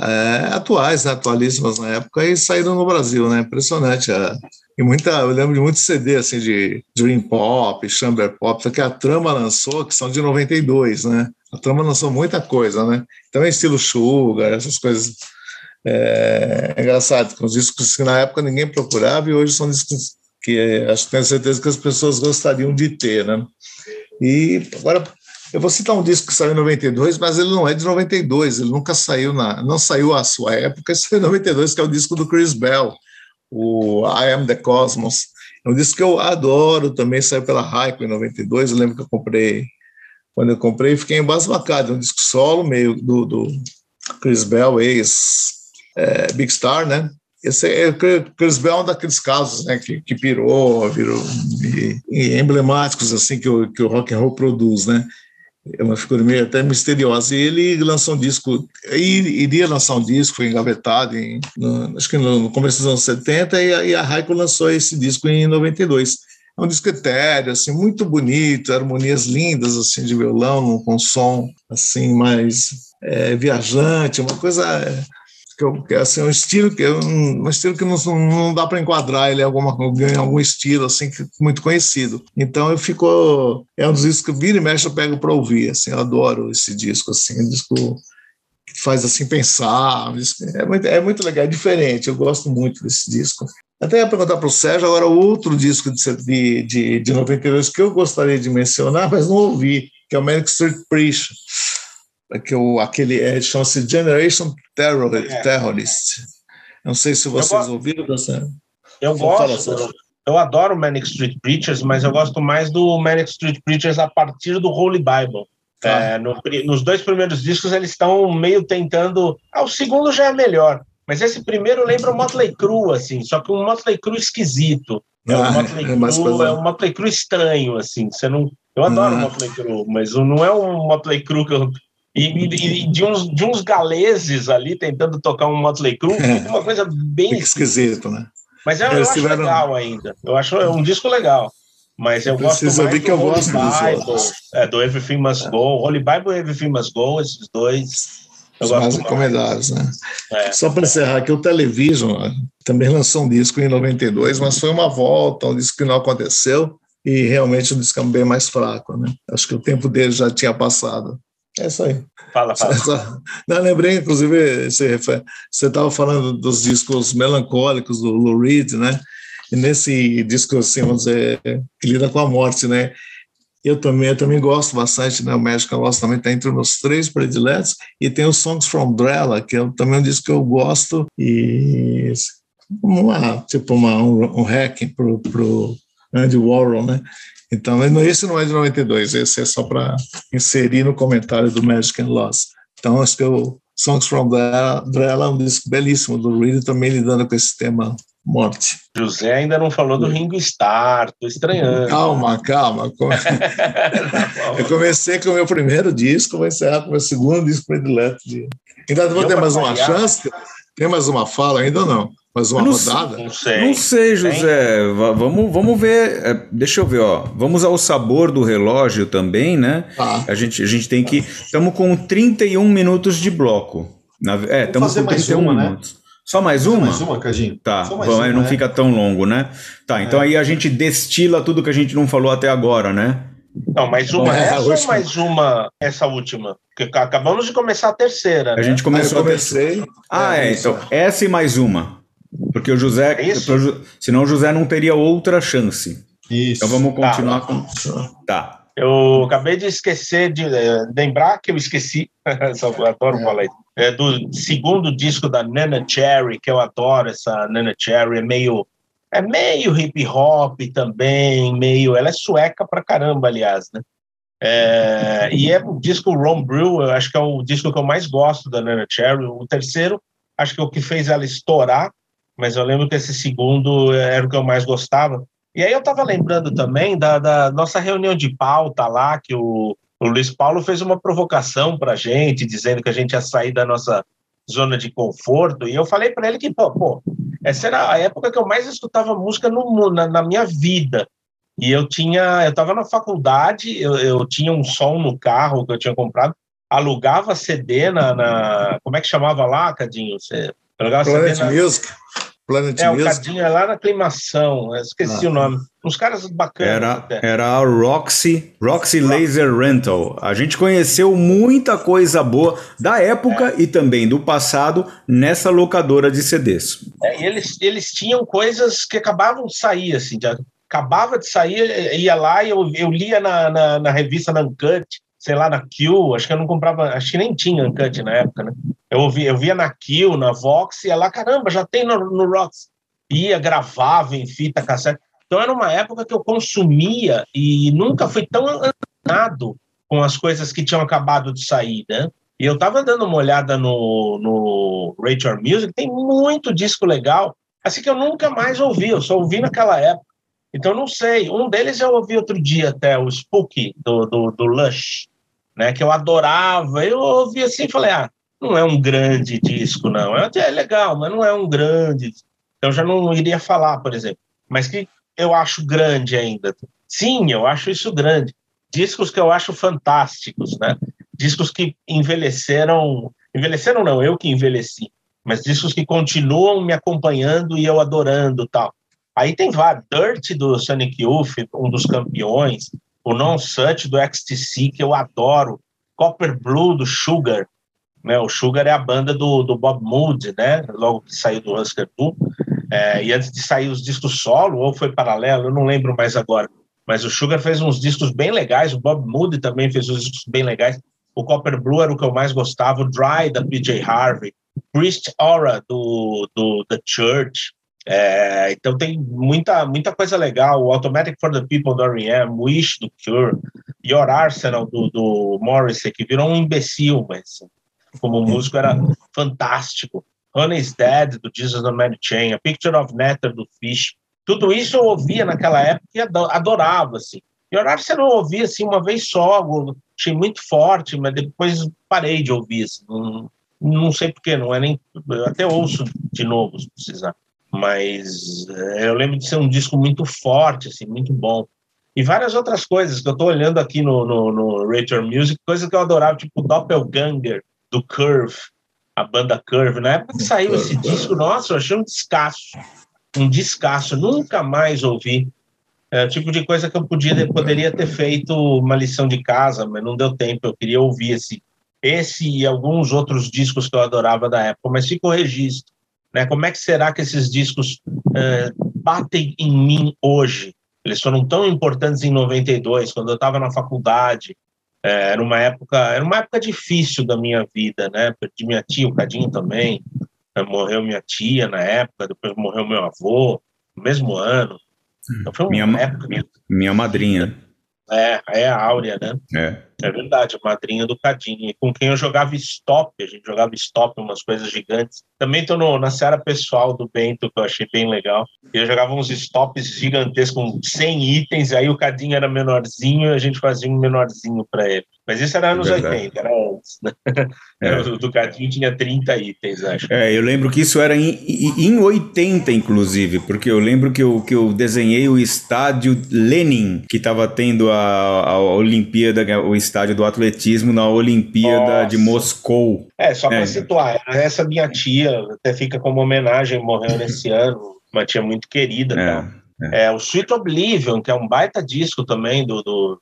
é, atuais, né, atualíssimas na época, e saíram no Brasil, né? Impressionante. É. E muita, eu lembro de muitos CD assim de Dream Pop, Chamber Pop, que a Trama lançou, que são de 92, né? A Trama lançou muita coisa, né? Então estilo Sugar, essas coisas. É, é engraçado, com os discos que na época ninguém procurava e hoje são discos que acho que tenho certeza que as pessoas gostariam de ter, né? E agora eu vou citar um disco que saiu em 92, mas ele não é de 92, ele nunca saiu na, não saiu à sua época, saiu em 92, que é o disco do Chris Bell, o I Am the Cosmos. É um disco que eu adoro, também saiu pela Hype em 92, eu lembro que eu comprei, quando eu comprei, fiquei embasbacado, é um disco solo meio do, do Chris Bell, ex é, Big Star, né? Esse é, Chris Bell é um daqueles casos né, que, que pirou, virou e, e emblemáticos assim que o, que o rock and roll produz, né? é uma figura meio até misteriosa. E ele lançou um disco, iria lançar um disco, foi engavetado, em, no, acho que no, começo dos anos 70, e a, e a Raiko lançou esse disco em 92. É um disco etéreo, assim, muito bonito, harmonias lindas, assim, de violão, com som, assim, mais é, viajante, uma coisa que, eu, que assim, um estilo que um, estilo que não, não dá para enquadrar ele em alguma em algum estilo assim que, muito conhecido. Então eu fico é um dos discos que vira e mexe eu pego para ouvir, assim, eu adoro esse disco assim, um disco que faz assim pensar, é muito, é muito legal, é diferente, eu gosto muito desse disco. Até ia perguntar para o Sérgio agora outro disco de, de, de 92 que eu gostaria de mencionar, mas não ouvi, que é o Manic Street Preacher aquele é, chama-se Generation Terror, é. Terrorist. Não sei se vocês eu ouviram dessa. Eu gosto. Eu, eu adoro Manic Street Preachers, mas eu gosto mais do Manic Street Preachers a partir do Holy Bible. Tá. É, no, nos dois primeiros discos eles estão meio tentando. Ah, o segundo já é melhor, mas esse primeiro lembra o Motley Crue, assim, só que um Motley Crue esquisito. É, ah, um Motley é, Crue, é um Motley Crue estranho, assim. Você não, eu adoro o ah. Motley Crue, mas não é um Motley Crue que eu e, e, de, uns, de uns galeses ali tentando tocar um Motley Crue, é, uma coisa bem esquisito, né? Mas eu, eu acho tiveram... legal ainda. Eu acho é um disco legal. Mas eu, eu gosto mais que eu gosto Bible, é, do Everything Must é. Go. Holy Bible e Everything Must Go, esses dois. Os mais recomendados, né? É. Só para encerrar aqui, o Television também lançou um disco em 92, mas foi uma volta, um disco que não aconteceu e realmente um disco bem mais fraco, né? Acho que o tempo dele já tinha passado. É isso aí. Fala, fala. Não, lembrei, inclusive, você estava falando dos discos melancólicos do Lou Reed, né? E nesse disco, assim, vamos dizer, que lida com a morte, né? Eu também, eu também gosto bastante, né? O Magical Lost também está entre os meus três prediletos. E tem os Songs from Drella, que é também um disco que eu gosto. E uma, tipo uma, um, um hack pro, pro Andy Warhol, né? Então, esse não é de 92, esse é só para inserir no comentário do Magic and Loss. Então, acho que o Songs from Drella é um disco belíssimo do Reed, também lidando com esse tema morte. José ainda não falou do Ringo Starr, tô estranhando. Calma, calma. Eu comecei com o meu primeiro disco, vou encerrar com o meu segundo disco predileto. Ainda vou ter mais uma chance? Tem mais uma fala ainda ou não? Mais uma não rodada? Sei, não sei. Não sei, José. Vamos, vamos ver. É, deixa eu ver, ó. Vamos ao sabor do relógio também, né? Ah. A, gente, a gente tem que. Estamos com 31 minutos de bloco. Na, é, estamos com 31 uma, né? minutos. Né? Só mais uma? Só mais uma, Cadinho. Tá, vamos, uma, não é. fica tão longo, né? Tá, então é. aí a gente destila tudo que a gente não falou até agora, né? Não, mais uma é, essa ou mais uma essa última? Porque acabamos de começar a terceira. A né? gente começou ah, comecei. A... Ah, é, então essa e mais uma. Porque o José. É isso? Senão o José não teria outra chance. Isso. Então vamos continuar tá. com. Tá. Eu acabei de esquecer de eh, lembrar que eu esqueci. eu adoro falar isso. É do segundo disco da Nana Cherry, que eu adoro essa Nana Cherry, é meio é meio hip hop também, meio. Ela é sueca pra caramba, aliás, né? É, e é o disco Ron Brew, eu acho que é o disco que eu mais gosto da Nana Cherry. O terceiro, acho que é o que fez ela estourar, mas eu lembro que esse segundo era o que eu mais gostava. E aí eu estava lembrando também da, da, nossa reunião de pauta lá, que o, o Luiz Paulo fez uma provocação para a gente, dizendo que a gente ia sair da nossa zona de conforto. E eu falei para ele que, pô, pô, essa era a época que eu mais escutava música no, na, na minha vida. E eu tinha, eu estava na faculdade, eu, eu tinha um som no carro que eu tinha comprado, alugava CD na, na como é que chamava lá, Cadinho? Você Planet CD na, Music. Planet é, Music. o Cadinho é lá na aclimação, esqueci ah. o nome. Uns caras bacanas. Era, até. era a Roxy, Roxy Laser Rental. A gente conheceu muita coisa boa da época é. e também do passado nessa locadora de CDs. É, eles, eles tinham coisas que acabavam de sair, assim, de, acabava de sair, ia lá e eu, eu lia na, na, na revista na Uncut, sei lá, na Q, acho que eu não comprava, acho que nem tinha Uncut na época, né? Eu, ouvi, eu via na Q, na Vox, e ia lá, caramba, já tem no, no Rocks. Ia, gravava em fita cassete. Então era uma época que eu consumia e nunca fui tão antenado com as coisas que tinham acabado de sair, né? E eu tava dando uma olhada no, no Rachel Music, tem muito disco legal, assim que eu nunca mais ouvi, eu só ouvi naquela época. Então, não sei. Um deles eu ouvi outro dia até, o Spooky, do, do, do Lush, né, que eu adorava. Eu ouvi assim e falei, ah, não é um grande disco, não. É, é legal, mas não é um grande. Então, já não iria falar, por exemplo. Mas que eu acho grande ainda. Sim, eu acho isso grande. Discos que eu acho fantásticos, né? Discos que envelheceram... Envelheceram não, eu que envelheci. Mas discos que continuam me acompanhando e eu adorando tal. Aí tem vários. Dirt do Sonic Youth, um dos campeões. O Non Such do XTC, que eu adoro. Copper Blue do Sugar. Né? O Sugar é a banda do, do Bob Mood, né? Logo que saiu do Husker Du. É, e antes de sair os discos solo, ou foi paralelo, eu não lembro mais agora. Mas o Sugar fez uns discos bem legais. O Bob Mood também fez uns discos bem legais. O Copper Blue era o que eu mais gostava. O Dry, da PJ Harvey. Priest Aura, do, do The Church. É, então tem muita, muita coisa legal. O Automatic for the People do R.E.M., Wish do Cure, Your Arsenal do, do Morrissey, que virou um imbecil, mas como músico era fantástico. Honey's Dead do Jesus and Mary Chain, A Picture of Nether do Fish. Tudo isso eu ouvia naquela época e adorava, assim. Your Arsenal eu ouvia, assim, uma vez só, achei muito forte, mas depois parei de ouvir, assim. Não, não sei porquê, não é nem... Eu até ouço de novo, se precisar mas é, eu lembro de ser um disco muito forte, assim, muito bom. E várias outras coisas que eu estou olhando aqui no, no, no Rachel Music, coisas que eu adorava, tipo Doppelganger, do Curve, a banda Curve. Na época que saiu esse disco, nossa, eu achei um descasso. Um descasso, nunca mais ouvi. É o tipo de coisa que eu podia, poderia ter feito uma lição de casa, mas não deu tempo. Eu queria ouvir esse, esse e alguns outros discos que eu adorava da época, mas fica o registro. Né? Como é que será que esses discos uh, batem em mim hoje? Eles foram tão importantes em 92, quando eu estava na faculdade. É, era uma época, era uma época difícil da minha vida, né? Perdi minha tia, o Cadinho também. Né? Morreu minha tia na época, depois morreu meu avô, no mesmo ano. Então foi uma minha, época. Minha madrinha. É, é a Áurea, né? É. É verdade, a madrinha do Cadinho, com quem eu jogava stop, a gente jogava stop, umas coisas gigantes. Também estou na seara pessoal do Bento, que eu achei bem legal. Eu jogava uns stops gigantescos com 100 itens, aí o Cadinho era menorzinho e a gente fazia um menorzinho para ele. Mas isso era anos é 80, era antes, né? É. O do Cadinho tinha 30 itens, acho. É, eu lembro que isso era em, em 80, inclusive, porque eu lembro que eu, que eu desenhei o estádio Lenin, que estava tendo a, a Olimpíada, o estádio do atletismo na Olimpíada Nossa. de Moscou. É, só para é. situar, essa minha tia até fica como homenagem, morreu nesse ano, uma tia muito querida. É. Tal. É. é. o Sweet Oblivion, que é um baita disco também do, do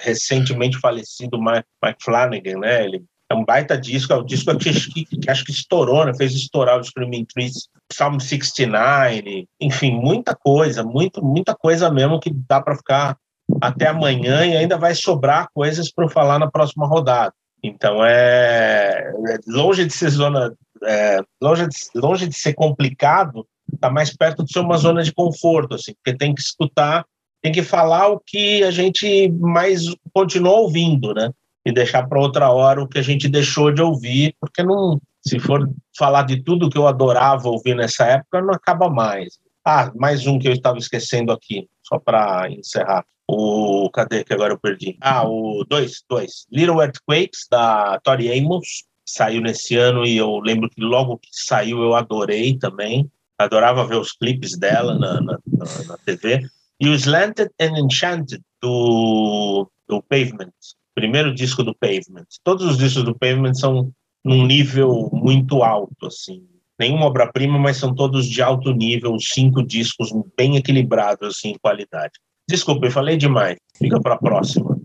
recentemente falecido Mike, Mike Flanagan, né? Ele é um baita disco, é um disco que, que, que acho que estourou, né? Fez estourar o Screaming Trees, Psalm 69, enfim, muita coisa, muito, muita coisa mesmo que dá para ficar até amanhã e ainda vai sobrar coisas para falar na próxima rodada. Então é, é longe de ser zona, é, longe, de, longe de ser complicado, está mais perto de ser uma zona de conforto, assim, porque tem que escutar, tem que falar o que a gente mais continua ouvindo, né? E deixar para outra hora o que a gente deixou de ouvir, porque não, se for falar de tudo que eu adorava ouvir nessa época, não acaba mais. Ah, mais um que eu estava esquecendo aqui, só para encerrar. O. Cadê que agora eu perdi? Ah, o 2, 2. Little Earthquakes, da Tori Amos. saiu nesse ano e eu lembro que logo que saiu eu adorei também. Adorava ver os clipes dela na, na, na, na TV. E o Slanted and Enchanted do, do Pavement, primeiro disco do Pavement. Todos os discos do Pavement são num nível muito alto, assim. Nenhuma obra-prima, mas são todos de alto nível, cinco discos bem equilibrados, assim, em qualidade. Desculpa, eu falei demais. Fica para a próxima.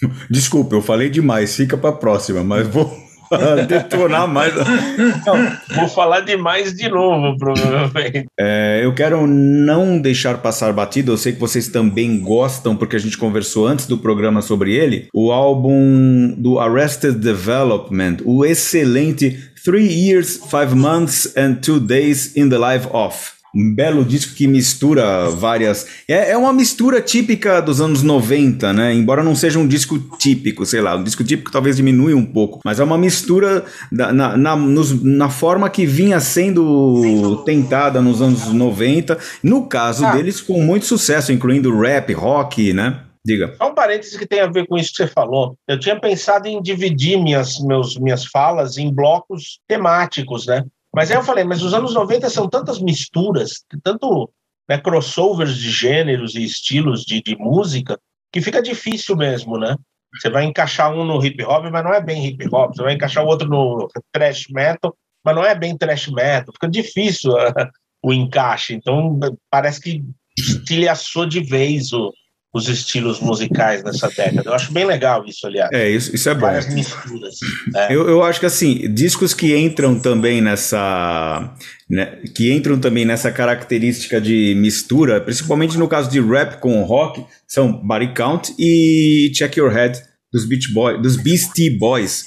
Desculpa, eu falei demais. Fica para a próxima, mas vou detonar mais. Não, vou falar demais de novo, provavelmente. É, eu quero não deixar passar batido. Eu sei que vocês também gostam, porque a gente conversou antes do programa sobre ele. O álbum do Arrested Development, o excelente Three Years, Five Months and Two Days in the Life Off um belo disco que mistura várias. É, é uma mistura típica dos anos 90, né? Embora não seja um disco típico, sei lá, um disco típico talvez diminui um pouco, mas é uma mistura da, na, na, nos, na forma que vinha sendo tentada nos anos 90, no caso ah. deles com muito sucesso, incluindo rap, rock, né? Diga. Só um parênteses que tem a ver com isso que você falou. Eu tinha pensado em dividir minhas, meus, minhas falas em blocos temáticos, né? Mas aí eu falei, mas os anos 90 são tantas misturas, tanto né, crossovers de gêneros e estilos de, de música, que fica difícil mesmo, né? Você vai encaixar um no hip hop, mas não é bem hip hop. Você vai encaixar o outro no thrash metal, mas não é bem thrash metal. Fica difícil uh, o encaixe. Então, parece que estilhaçou de vez o, os estilos musicais nessa década. Eu acho bem legal isso, aliás. É, isso, isso é Várias bom. misturas. É. Eu, eu acho que assim, discos que entram também nessa. Né, que entram também nessa característica de mistura, principalmente no caso de rap com rock, são Body Count e Check Your Head dos Beach Boys, dos Beastie Boys.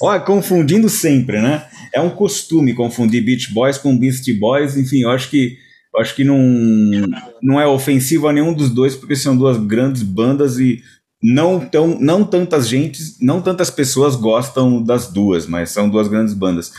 Olha, confundindo sempre, né? É um costume confundir Beach Boys com Beastie Boys, enfim, eu acho que eu acho que não, não é ofensivo a nenhum dos dois, porque são duas grandes bandas e não, tão, não tantas gente, não tantas pessoas gostam das duas, mas são duas grandes bandas.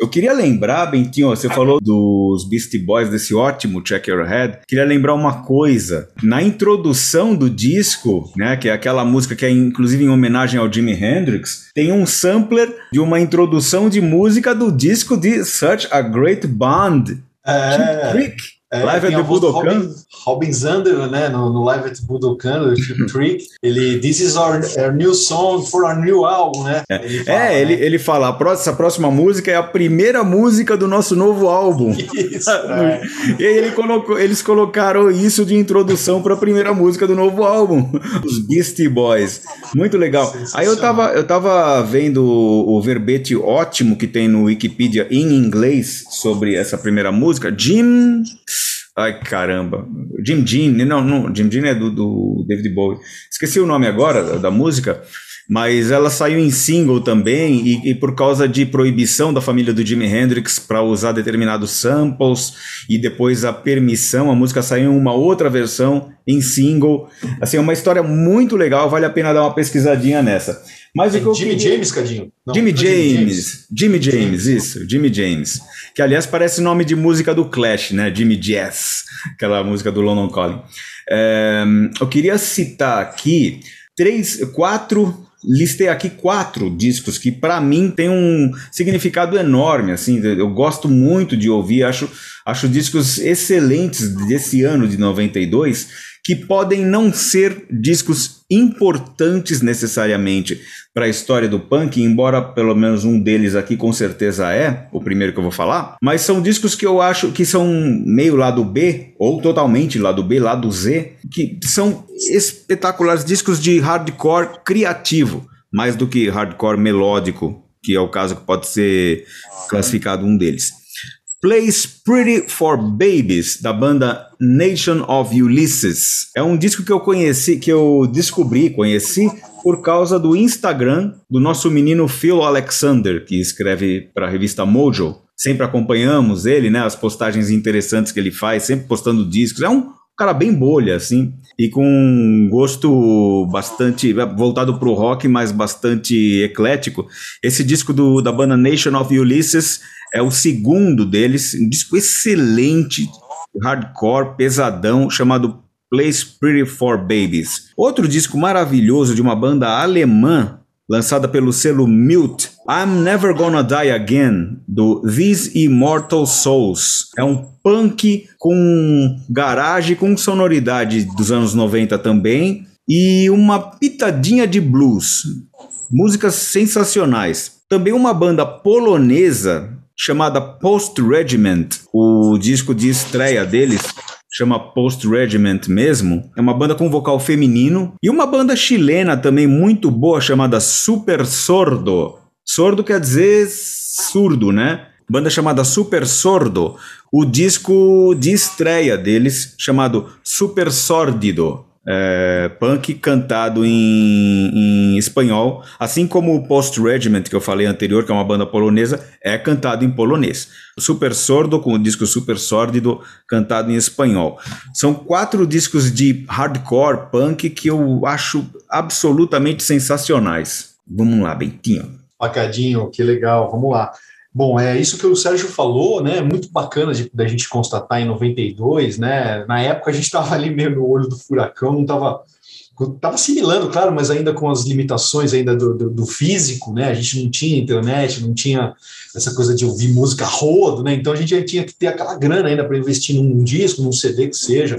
Eu queria lembrar, Bentinho, você falou dos Beastie Boys, desse ótimo Check Your Head. Queria lembrar uma coisa. Na introdução do disco, né, que é aquela música que é inclusive em homenagem ao Jimi Hendrix, tem um sampler de uma introdução de música do disco de Such a Great Band. É. Trick. É, Live at the Budokan. Robin, Robin Zander, né, no, no Live at the Budokan, do Chip Trick, ele This is our, our, new song for our new album, né? É, ele fala, é, ele, né? ele fala, essa próxima música é a primeira música do nosso novo álbum. Isso, é. E aí ele colocou, eles colocaram isso de introdução para a primeira música do novo álbum, os Beastie Boys. Muito legal. Aí eu tava, eu tava vendo o, o verbete ótimo que tem no Wikipedia em inglês sobre essa primeira música. Jim Ai, caramba. Jim Dean, não, não, Jim Dean é do, do David Bowie. Esqueci o nome agora da, da música, mas ela saiu em single também e, e, por causa de proibição da família do Jimi Hendrix para usar determinados samples e depois a permissão, a música saiu em uma outra versão em single. Assim, é uma história muito legal, vale a pena dar uma pesquisadinha nessa. Mas é o que Jimmy queria... James, Cadinho? Não, Jimmy, James, Jimmy James. Jimmy James, isso, Jimmy James. Que aliás parece nome de música do Clash, né? Jimmy Jazz, aquela música do London Calling. É, eu queria citar aqui três, quatro listei aqui quatro discos que para mim tem um significado enorme assim eu gosto muito de ouvir acho acho discos excelentes desse ano de 92 que podem não ser discos importantes necessariamente para a história do punk, embora pelo menos um deles aqui com certeza é, o primeiro que eu vou falar, mas são discos que eu acho que são meio lado B, ou totalmente lado B, lado Z, que são espetaculares discos de hardcore criativo, mais do que hardcore melódico, que é o caso que pode ser classificado um deles. Plays Pretty for Babies, da banda Nation of Ulysses. É um disco que eu conheci, que eu descobri, conheci por causa do Instagram do nosso menino Phil Alexander, que escreve para a revista Mojo. Sempre acompanhamos ele, né? As postagens interessantes que ele faz, sempre postando discos. É um cara bem bolha, assim, e com um gosto bastante voltado para o rock, mas bastante eclético. Esse disco do, da banda Nation of Ulysses é o segundo deles, um disco excelente, hardcore, pesadão, chamado Place Pretty for Babies. Outro disco maravilhoso de uma banda alemã lançada pelo selo Mute, I'm Never Gonna Die Again, do These Immortal Souls. É um punk com garagem, com sonoridade dos anos 90 também, e uma pitadinha de blues. Músicas sensacionais. Também uma banda polonesa chamada Post Regiment, o disco de estreia deles, chama Post Regiment mesmo. É uma banda com vocal feminino. E uma banda chilena também muito boa chamada Super Sordo. Sordo quer dizer surdo, né? Banda chamada Super Sordo. O disco de estreia deles, chamado Super Sórdido é, punk cantado em, em, espanhol, assim como o Post Regiment que eu falei anterior, que é uma banda polonesa, é cantado em polonês. Super Sordo com o disco Super Sórdido cantado em espanhol. São quatro discos de hardcore punk que eu acho absolutamente sensacionais. Vamos lá, Bentinho. Pacadinho, que legal, vamos lá. Bom, é isso que o Sérgio falou, né? Muito bacana de, da gente constatar em 92, né? Na época a gente estava ali meio no olho do furacão, não estava estava assimilando, claro, mas ainda com as limitações ainda do, do, do, físico, né? A gente não tinha internet, não tinha essa coisa de ouvir música rodo, né? Então a gente tinha que ter aquela grana ainda para investir num disco, num CD que seja,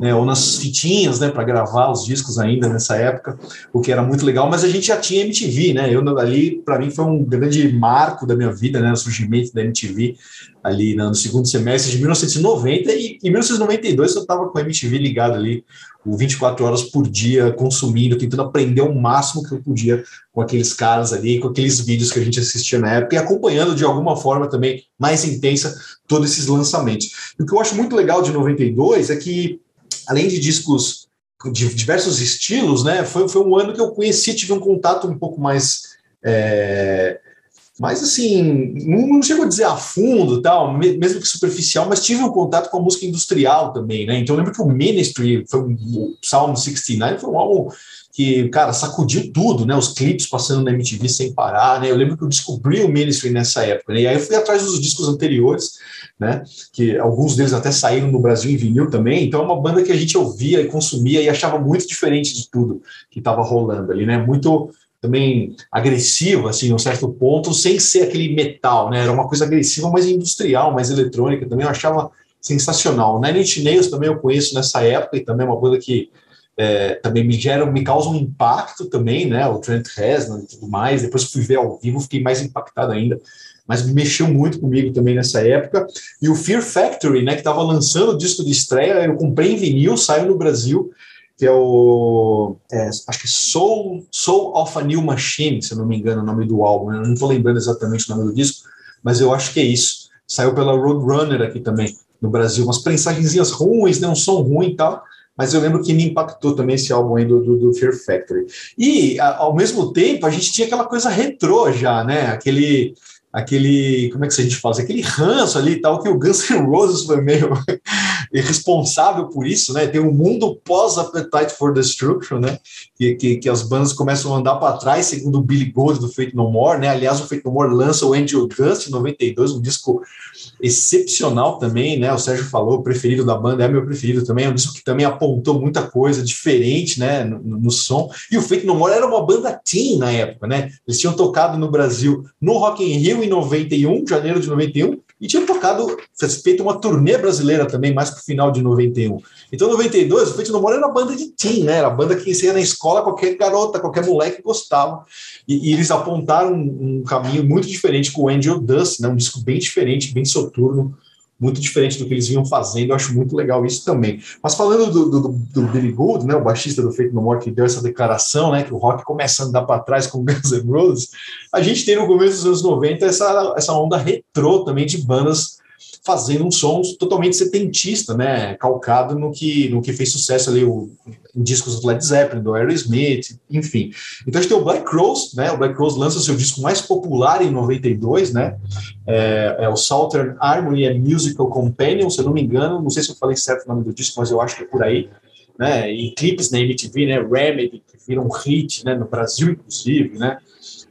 né? Ou nas fitinhas, né? Para gravar os discos ainda nessa época, o que era muito legal. Mas a gente já tinha MTV, né? Eu ali, para mim, foi um grande marco da minha vida, né? O surgimento da MTV ali no segundo semestre de 1990 e em 1992 eu estava com a MTV ligado ali, 24 horas por dia consumindo, tentando aprender o máximo que eu podia com aqueles caras ali, com aqueles vídeos que a gente assistia na época e acompanhando de alguma forma também mais intensa todos esses lançamentos. E o que eu acho muito legal de 92 é que além de discos de diversos estilos, né, foi, foi um ano que eu conheci, tive um contato um pouco mais é, mas assim, não, chego a dizer a fundo, tal, mesmo que superficial, mas tive um contato com a música industrial também, né? Então eu lembro que o Ministry, foi o Psalm 69, foi um álbum que, cara, sacudiu tudo, né? Os clipes passando na MTV sem parar, né? Eu lembro que eu descobri o Ministry nessa época, né? E aí eu fui atrás dos discos anteriores, né? Que alguns deles até saíram no Brasil em vinil também. Então é uma banda que a gente ouvia e consumia e achava muito diferente de tudo que estava rolando ali, né? Muito também agressiva, assim, a um certo ponto, sem ser aquele metal, né? Era uma coisa agressiva, mais industrial, mais eletrônica, também eu achava sensacional. Nine Inch Nails também eu conheço nessa época, e também é uma banda que é, também me gera, me causa um impacto também, né? O Trent Reznor e tudo mais. Depois fui ver ao vivo, fiquei mais impactado ainda. Mas mexeu muito comigo também nessa época. E o Fear Factory, né? Que estava lançando o disco de estreia, eu comprei em vinil, saiu no Brasil que é o. É, acho que Soul, Soul of a New Machine, se eu não me engano, o nome do álbum. Eu não estou lembrando exatamente o nome do disco, mas eu acho que é isso. Saiu pela Roadrunner aqui também, no Brasil. Umas prensagenzinhas ruins, né? um som ruim e tal. Mas eu lembro que me impactou também esse álbum aí do, do, do Fear Factory. E, a, ao mesmo tempo, a gente tinha aquela coisa retrô já, né? Aquele aquele, como é que a gente faz? Aquele ranço ali e tal, que o Guns N' Roses foi meio responsável por isso, né? Tem um mundo pós-Appetite for Destruction, né? Que, que, que, as bandas começam a andar para trás, segundo o Billy Gold do Fate No More, né? Aliás, o Fate No More lança o Angel Dust em 92, um disco excepcional também, né? O Sérgio falou, preferido da banda é meu preferido também, é um disco que também apontou muita coisa diferente, né? No, no som. E o Fate No More era uma banda teen na época, né? Eles tinham tocado no Brasil no Rock in Rio em 91, janeiro de 91, e tinha tocado, feito uma turnê brasileira também, mais para o final de 91. Então, em 92, o Feito No More era uma banda de teen, né? Era a banda que ia na escola, qualquer garota, qualquer moleque gostava. E, e eles apontaram um, um, caminho muito diferente com o Angel Dust, né? Um disco bem diferente, bem soturno, muito diferente do que eles vinham fazendo. Eu acho muito legal isso também. Mas falando do, do, do Billy Gould, né, o baixista do Fate No More, que deu essa declaração, né, que o rock começa a andar para trás com Guns N' Roses, a gente tem no começo dos anos 90 essa, essa onda retrô também de bandas fazendo um som totalmente setentista, né, calcado no que, no que fez sucesso ali o, em discos do Led Zeppelin, do Aerosmith, enfim. Então a gente tem o Black Crowes, né, o Black Crowes lança seu disco mais popular em 92, né, é, é o Southern Harmony Musical Companion, se eu não me engano, não sei se eu falei certo o nome do disco, mas eu acho que é por aí, né, e clipes na MTV, né, Remedy, que viram hit, né, no Brasil inclusive, né,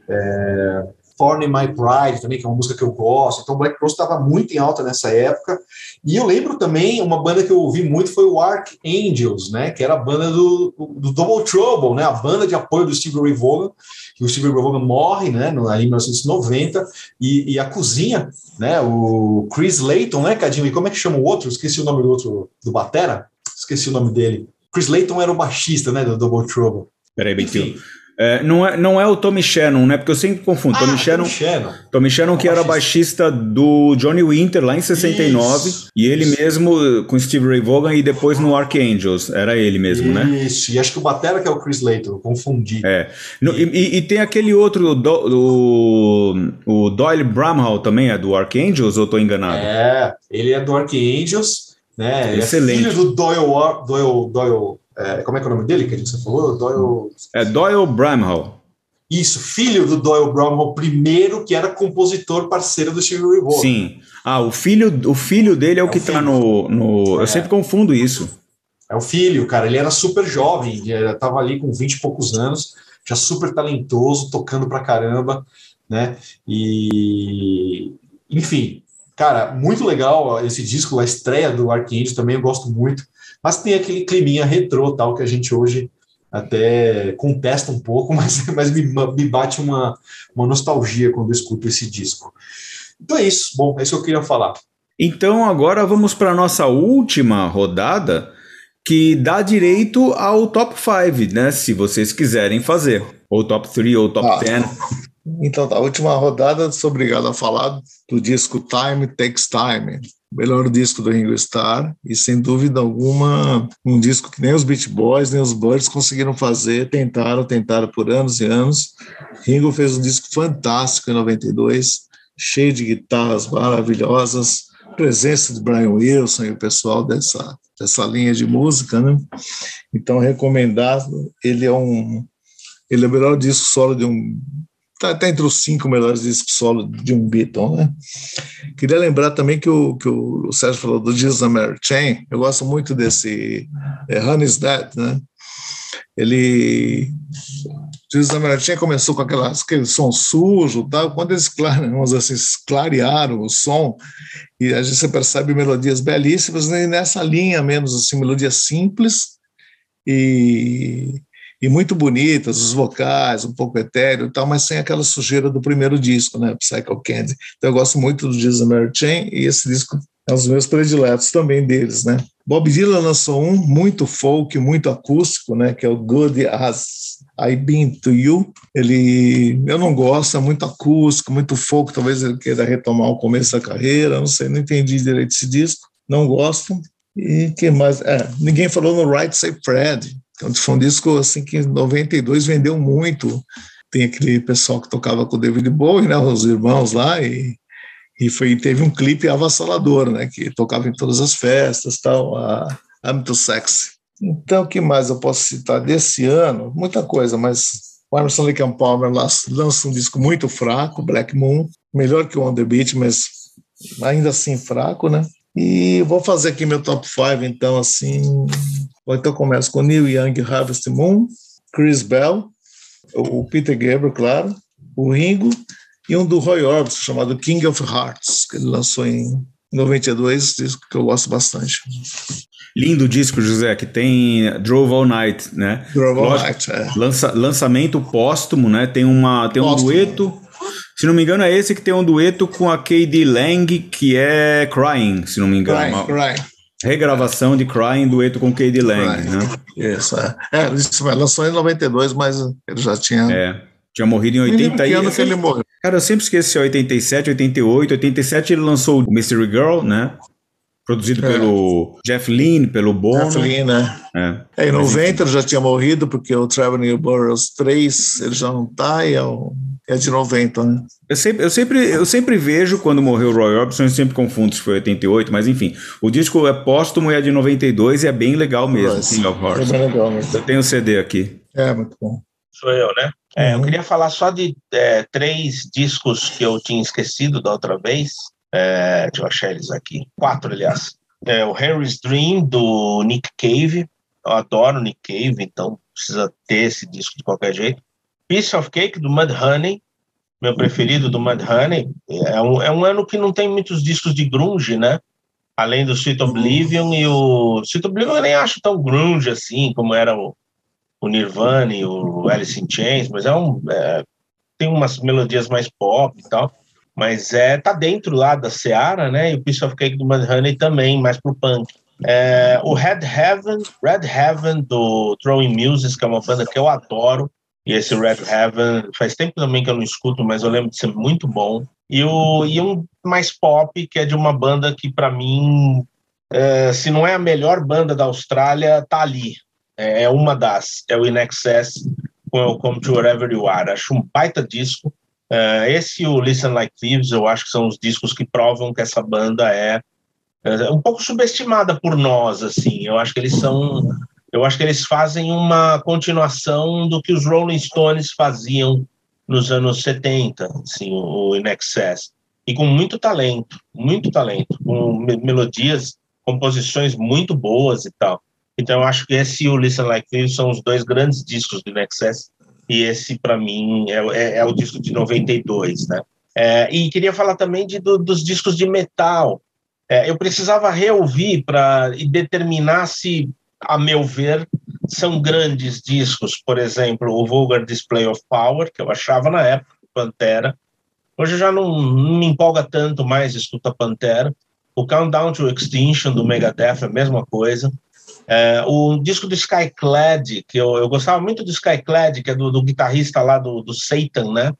é, Thorn in My Pride também, que é uma música que eu gosto. Então, Black Crowes estava muito em alta nessa época. E eu lembro também, uma banda que eu ouvi muito foi o Archangels, né? Que era a banda do, do Double Trouble, né? A banda de apoio do Steve Ray Vaughan, que o Steve Ray Vaughan morre, né? No, em 1990. E, e, a cozinha, né? O Chris Layton, né, Cadinho? E como é que chama o outro? Esqueci o nome do outro, do Batera. Esqueci o nome dele. Chris Layton era o baixista, né? Do Double Trouble. Peraí, Bentinho. É, não, é, não é o Tommy Shannon, né? Porque eu sempre confundo. Ah, Tommy Shannon. Tommy Shannon, Tommy Shannon que era baixista do Johnny Winter lá em 69. Isso, e ele isso. mesmo com Steve Ray Vaughan e depois no Archangels. Era ele mesmo, isso. né? Isso. E acho que o Batera que é o Chris Layton, confundi. É. No, e, e, tem aquele outro, o, o Doyle Bramhall também é do Archangels ou estou enganado? É, ele é do Archangels, né? Excelente. Ele é filho do Doyle, Doyle, Doyle é, como é que é o nome dele que você falou? Doyle. É Doyle Bramhall. Isso, filho do Doyle Bramhall, primeiro que era compositor parceiro do Steve Ray Vaughan. Sim. Ah, o filho, o filho dele é, é o que está no. no... É. Eu sempre confundo isso. É o filho, cara. Ele era super jovem, estava ali com 20 e poucos anos, já super talentoso, tocando pra caramba, né? E. Enfim, cara, muito legal esse disco, a estreia do Arcade também eu gosto muito mas tem aquele climinha retrô tal que a gente hoje até contesta um pouco, mas, mas me, me bate uma, uma nostalgia quando eu escuto esse disco. Então é isso, bom, é isso que eu queria falar. Então agora vamos para a nossa última rodada, que dá direito ao top 5, né? Se vocês quiserem fazer. Ou top 3 ou top 10. Ah, então tá, a última rodada, sou obrigado a falar do disco Time Takes Time, melhor disco do Ringo Starr e sem dúvida alguma um disco que nem os Beach Boys nem os Birds conseguiram fazer, tentaram, tentaram por anos e anos. Ringo fez um disco fantástico em 92, cheio de guitarras maravilhosas, presença de Brian Wilson e o pessoal dessa dessa linha de música, né? Então recomendado, ele é um ele é o melhor disco solo de um está tá entre os cinco melhores discos solo de um Beatle, né? Queria lembrar também que o, que o Sérgio falou do Jesus Mary Chain, eu gosto muito desse é, Honey's Dead, né? Ele Jesus Mary Chain começou com aquelas, aquele som sujo, tal. quando eles assim, clarearam o som, e a gente percebe melodias belíssimas, né? nessa linha menos assim, melodias simples, e e muito bonitas, os vocais, um pouco etéreo e tal, mas sem aquela sujeira do primeiro disco, né, Psycho Candy. Então eu gosto muito do Jesus Mary Chain e esse disco é um dos meus prediletos também deles, né. Bob Dylan lançou um muito folk, muito acústico, né, que é o Good As I Been to You. Ele, eu não gosto, é muito acústico, muito folk, talvez ele queira retomar o começo da carreira, não sei, não entendi direito esse disco, não gosto. E que mais? É, ninguém falou no Right Say Fred, então, foi um disco assim que em 92 vendeu muito. Tem aquele pessoal que tocava com o David Bowie, né, os irmãos lá, e, e foi, teve um clipe avassalador, né, que tocava em todas as festas, tal, a I'm Sexy. Então, o que mais eu posso citar desse ano? Muita coisa, mas o Emerson Lake Palmer lança um disco muito fraco, Black Moon, melhor que o On The Beach, mas ainda assim fraco, né? E vou fazer aqui meu top 5, então, assim, então começa com Neil Young, Harvest Moon, Chris Bell, o Peter Gabriel, claro, o Ringo e um do Roy Orbison chamado King of Hearts, que ele lançou em 92, disco que eu gosto bastante. Lindo disco, José, que tem Drove All Night, né? Drove All Night, é. Lança, lançamento póstumo, né? Tem, uma, tem um dueto. Se não me engano, é esse que tem um dueto com a Katie Lang, que é Crying, se não me engano. Crying, Crying. Regravação de Crying, dueto com Katie Lang, Crying. né? Isso, é. é. Isso lançou em 92, mas ele já tinha... É, tinha morrido em 80 e... ano que ele morreu? Cara, eu sempre esqueci, 87, 88, 87 ele lançou o Mystery Girl, né? Produzido é. pelo Jeff Lynne, pelo Bono. Jeff Lynne, né? É. é em 90 ele já tinha morrido, porque o Traveling Burroughs 3 ele já não tá, e é, o, é de 90, né? Eu sempre, eu, sempre, eu sempre vejo quando morreu o Roy Orbison, eu sempre confundo se foi 88, mas enfim. O disco é póstumo e é de 92 e é bem legal mesmo, King of Hearts. É bem legal mesmo. Eu tenho o CD aqui. É, muito bom. Sou eu, né? É, uhum. Eu queria falar só de é, três discos que eu tinha esquecido da outra vez. É, deixa eu achar eles aqui. Quatro, aliás. É, o Harry's Dream, do Nick Cave. Eu adoro Nick Cave, então precisa ter esse disco de qualquer jeito. Piece of Cake, do Mudhoney. meu preferido do Mudhoney. É um, é um ano que não tem muitos discos de grunge, né? Além do Sweet Oblivion e o Sweet Oblivion eu nem acho tão grunge assim como era o, o Nirvana e o Alice in Chains, mas é um é, tem umas melodias mais pop e tal, mas é tá dentro lá da Seara, né? E o Piece of Cake do Mudhoney também, mais pro punk. É, o Red Heaven, Red Heaven do Throwing Muses, que é uma banda que eu adoro, e esse Red Heaven faz tempo também que eu não escuto, mas eu lembro de ser muito bom. E, o, e um mais pop, que é de uma banda que, para mim, é, se não é a melhor banda da Austrália, tá ali. É, é uma das, é o In Excess com o Come to Wherever You Are. Acho um baita disco. É, esse e o Listen Like Thieves, eu acho que são os discos que provam que essa banda é, é um pouco subestimada por nós, assim. Eu acho que eles são eu acho que eles fazem uma continuação do que os Rolling Stones faziam nos anos 70, assim, o In Excess. E com muito talento, muito talento, com melodias, composições muito boas e tal. Então, eu acho que esse e o Listen Like This são os dois grandes discos do In Excess. E esse, para mim, é, é, é, o disco de 92, né? É, e queria falar também de, do, dos discos de metal. É, eu precisava reouvir para determinar se a meu ver, são grandes discos. Por exemplo, o Vulgar Display of Power, que eu achava na época, Pantera. Hoje já não, não me empolga tanto mais escutar Pantera. O Countdown to Extinction, do Megadeth, é a mesma coisa. É, o disco do Skyclad, que eu, eu gostava muito do Skyclad, que é do, do guitarrista lá do, do Satan, né?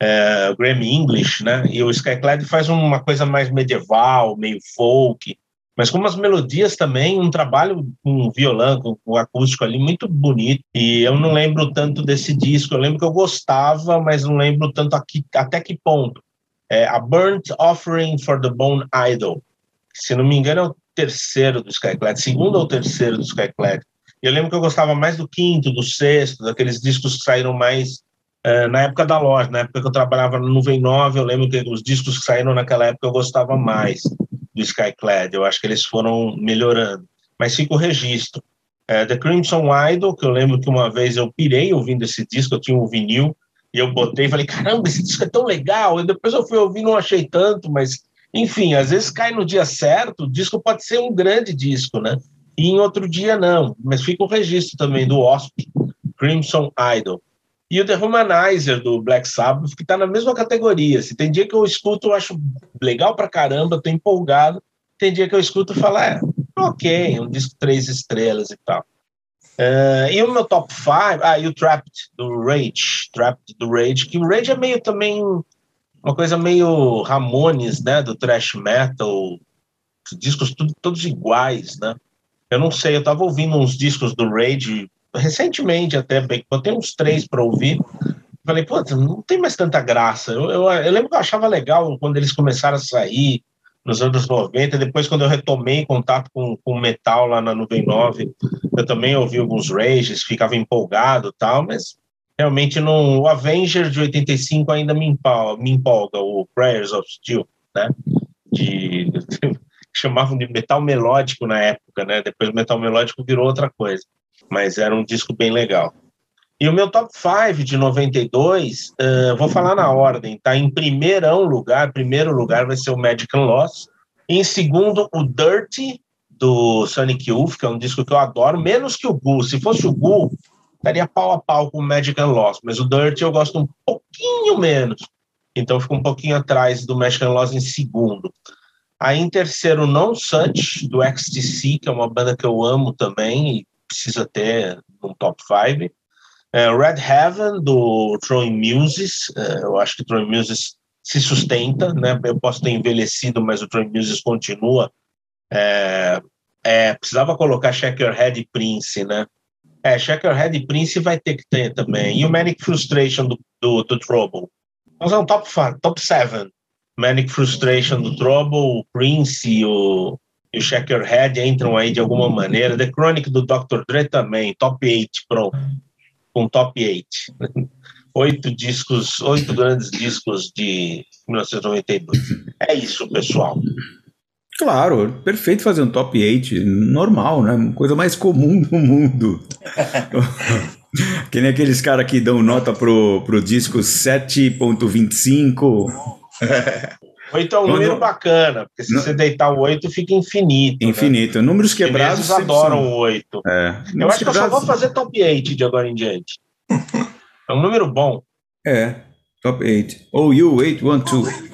É, Grammy English, né? E o Skyclad faz uma coisa mais medieval, meio folk mas com umas melodias também, um trabalho com violão, com, com acústico ali muito bonito. E eu não lembro tanto desse disco, eu lembro que eu gostava, mas não lembro tanto aqui, até que ponto. É, a Burnt Offering for the Bone Idol, se não me engano é o terceiro do Skyclad, segundo ou terceiro do Skyclad. Eu lembro que eu gostava mais do quinto, do sexto, daqueles discos que saíram mais uh, na época da loja, na época que eu trabalhava no Nuvem 9, eu lembro que os discos que saíram naquela época eu gostava mais do Skyclad. Eu acho que eles foram melhorando. Mas fica o registro. É, The Crimson Idol, que eu lembro que uma vez eu pirei ouvindo esse disco, eu tinha um vinil, e eu botei e falei, caramba, esse disco é tão legal. E depois eu fui ouvir, não achei tanto, mas, enfim, às vezes cai no dia certo, o disco pode ser um grande disco, né? E em outro dia não. Mas fica o registro também do Wasp, Crimson Idol. E o The Humanizer do Black Sabbath, que está na mesma categoria. Se tem dia que eu escuto, eu acho legal pra caramba, tô empolgado. Tem dia que eu escuto e falo, é, ok, um disco três estrelas e tal. Uh, e o meu top 5, ah, e o Trapped do Rage, Trapped do Rage, que o Rage é meio também uma coisa meio Ramones, né, do thrash metal, discos tudo, todos iguais, né? Eu não sei, eu tava ouvindo uns discos do Rage recentemente até, botei uns três para ouvir. Falei, pô, não tem mais tanta graça. Eu, eu, eu, lembro que eu achava legal quando eles começaram a sair nos anos 90. Depois, quando eu retomei contato com, com metal lá na Nuvem 9, eu também ouvi alguns rages, ficava empolgado tal, mas realmente não. O Avenger de 85 ainda me empolga, me empolga o Prayers of Steel, né? De, chamavam de metal melódico na época, né? Depois o metal melódico virou outra coisa mas era um disco bem legal. E o meu top 5 de 92, uh, vou falar na ordem, tá? Em primeiro lugar, primeiro lugar vai ser o Magical Loss. Em segundo, o Dirty, do Sonic Youth, que é um disco que eu adoro, menos que o Goo. Se fosse o Goo, estaria pau a pau com o Magical Loss, mas o Dirty eu gosto um pouquinho menos. Então fico um pouquinho atrás do Magical Loss em segundo. Aí em terceiro, Non Such, do XTC, que é uma banda que eu amo também, precisa ter um top 5. É, Red Heaven, do Troy Muses, é, eu acho que Troy Muses se sustenta, né? Eu posso ter envelhecido, mas o Troy Muses continua. É, é, precisava colocar Check Your Head e Prince, né? É, Check Your Head e Prince vai ter que ter também. E o Manic Frustration do, do, do Trouble. Vamos é um top 5, top 7. Manic Frustration do Trouble, o Prince, o e o Check Your Head entram aí de alguma maneira. The Chronic do Dr. Dre também, top 8, pronto. Com top 8. Oito discos, oito grandes discos de 1992. É isso, pessoal. Claro, perfeito fazer um top 8, normal, né? Coisa mais comum do mundo. Que nem aqueles caras que dão nota pro, pro disco 7.25. Oito é um número bacana, porque se não. você deitar o oito, fica infinito. Né? Infinito. Né? Números quebrados. Eles adoram o oito. É. Eu acho quebrados... que eu só vou fazer top 8 de agora em diante. é um número bom. É, top 8. Ou you, 8, 1, 2.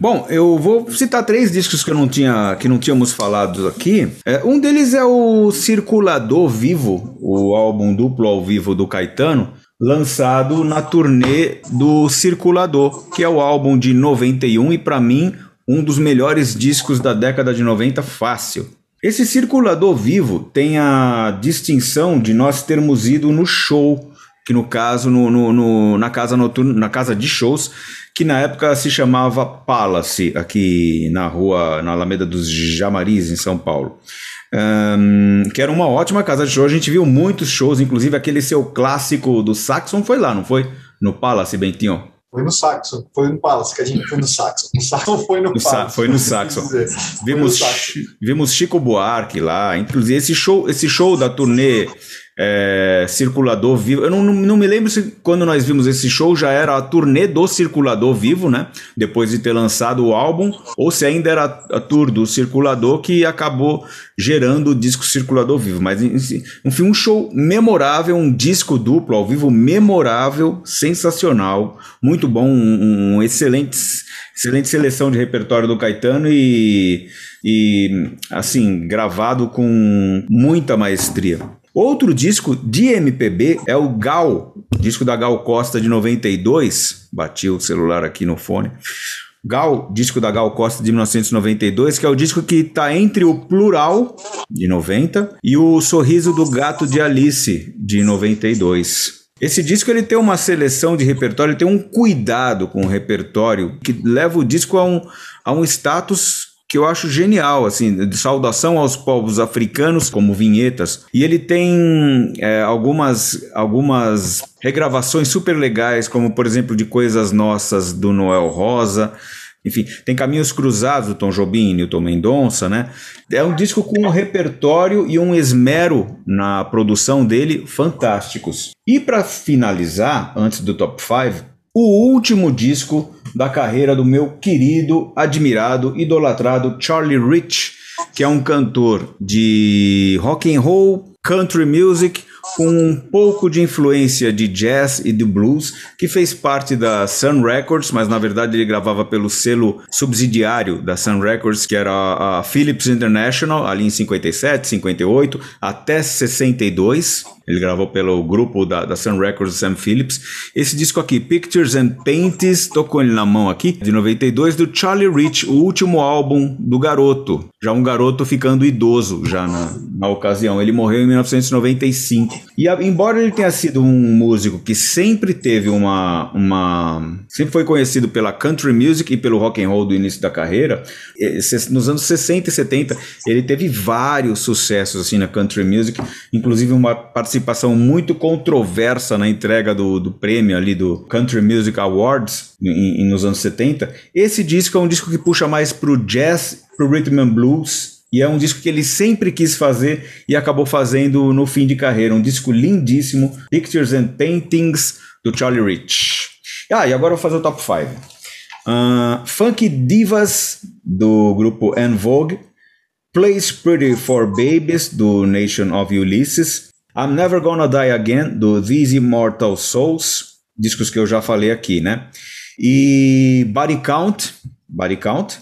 Bom, eu vou citar três discos que eu não tinha, que não tínhamos falado aqui. É, um deles é o Circulador Vivo, o álbum duplo ao vivo do Caetano, lançado na turnê do Circulador, que é o álbum de 91 e para mim um dos melhores discos da década de 90 fácil. Esse Circulador Vivo tem a distinção de nós termos ido no show, que no caso no, no, no na casa noturna, na casa de shows que na época se chamava Palace, aqui na rua, na Alameda dos Jamaris, em São Paulo. Um, que era uma ótima casa de show. A gente viu muitos shows, inclusive aquele seu clássico do Saxon foi lá, não foi? No Palace, Bentinho? Foi no Saxon, foi no Palace, que a gente foi no Saxon. O Saxon foi no, no Palace. Foi no Saxon. vimos, no Saxon. vimos Chico Buarque lá, inclusive esse show, esse show da turnê é, Circulador Vivo. Eu não, não, não, me lembro se quando nós vimos esse show já era a turnê do Circulador Vivo, né? Depois de ter lançado o álbum, ou se ainda era a tour do Circulador que acabou gerando o disco Circulador Vivo. Mas, enfim, um show memorável, um disco duplo ao vivo memorável, sensacional, muito bom, um, um excelente, excelente seleção de repertório do Caetano e, e assim, gravado com muita maestria. Outro disco de MPB é o Gal, disco da Gal Costa de 92. Bati o celular aqui no fone. Gal, disco da Gal Costa de 1992, que é o disco que está entre o Plural, de 90, e o Sorriso do Gato de Alice, de 92. Esse disco ele tem uma seleção de repertório, ele tem um cuidado com o repertório que leva o disco a um, a um status que eu acho genial, assim, de saudação aos povos africanos como vinhetas. E ele tem é, algumas, algumas regravações super legais, como por exemplo de Coisas Nossas do Noel Rosa. Enfim, tem Caminhos Cruzados do Tom Jobim e Newton Mendonça, né? É um disco com um repertório e um esmero na produção dele fantásticos. E para finalizar, antes do top 5, o último disco da carreira do meu querido, admirado, idolatrado Charlie Rich, que é um cantor de rock and roll, country music, com um pouco de influência de jazz e de blues, que fez parte da Sun Records, mas na verdade ele gravava pelo selo subsidiário da Sun Records, que era a Philips International, ali em 57, 58, até 62. Ele gravou pelo grupo da, da Sun Records, Sam Phillips. Esse disco aqui, Pictures and Paintings, tô com ele na mão aqui, de 92, do Charlie Rich, o último álbum do garoto. Já um garoto ficando idoso já na, na ocasião. Ele morreu em 1995. E a, embora ele tenha sido um músico que sempre teve uma, uma. sempre foi conhecido pela country music e pelo rock and roll do início da carreira, nos anos 60 e 70, ele teve vários sucessos assim na country music, inclusive uma participação participação muito controversa na entrega do, do prêmio ali do Country Music Awards em, em, nos anos 70. Esse disco é um disco que puxa mais pro jazz, pro rhythm and blues, e é um disco que ele sempre quis fazer e acabou fazendo no fim de carreira. Um disco lindíssimo, Pictures and Paintings, do Charlie Rich. Ah, e agora eu vou fazer o top 5. Uh, ah, Funk Divas, do grupo En Vogue. Place Pretty for Babies, do Nation of Ulysses. I'm Never Gonna Die Again, do These Immortal Souls, discos que eu já falei aqui, né? E Body Count, Body Count,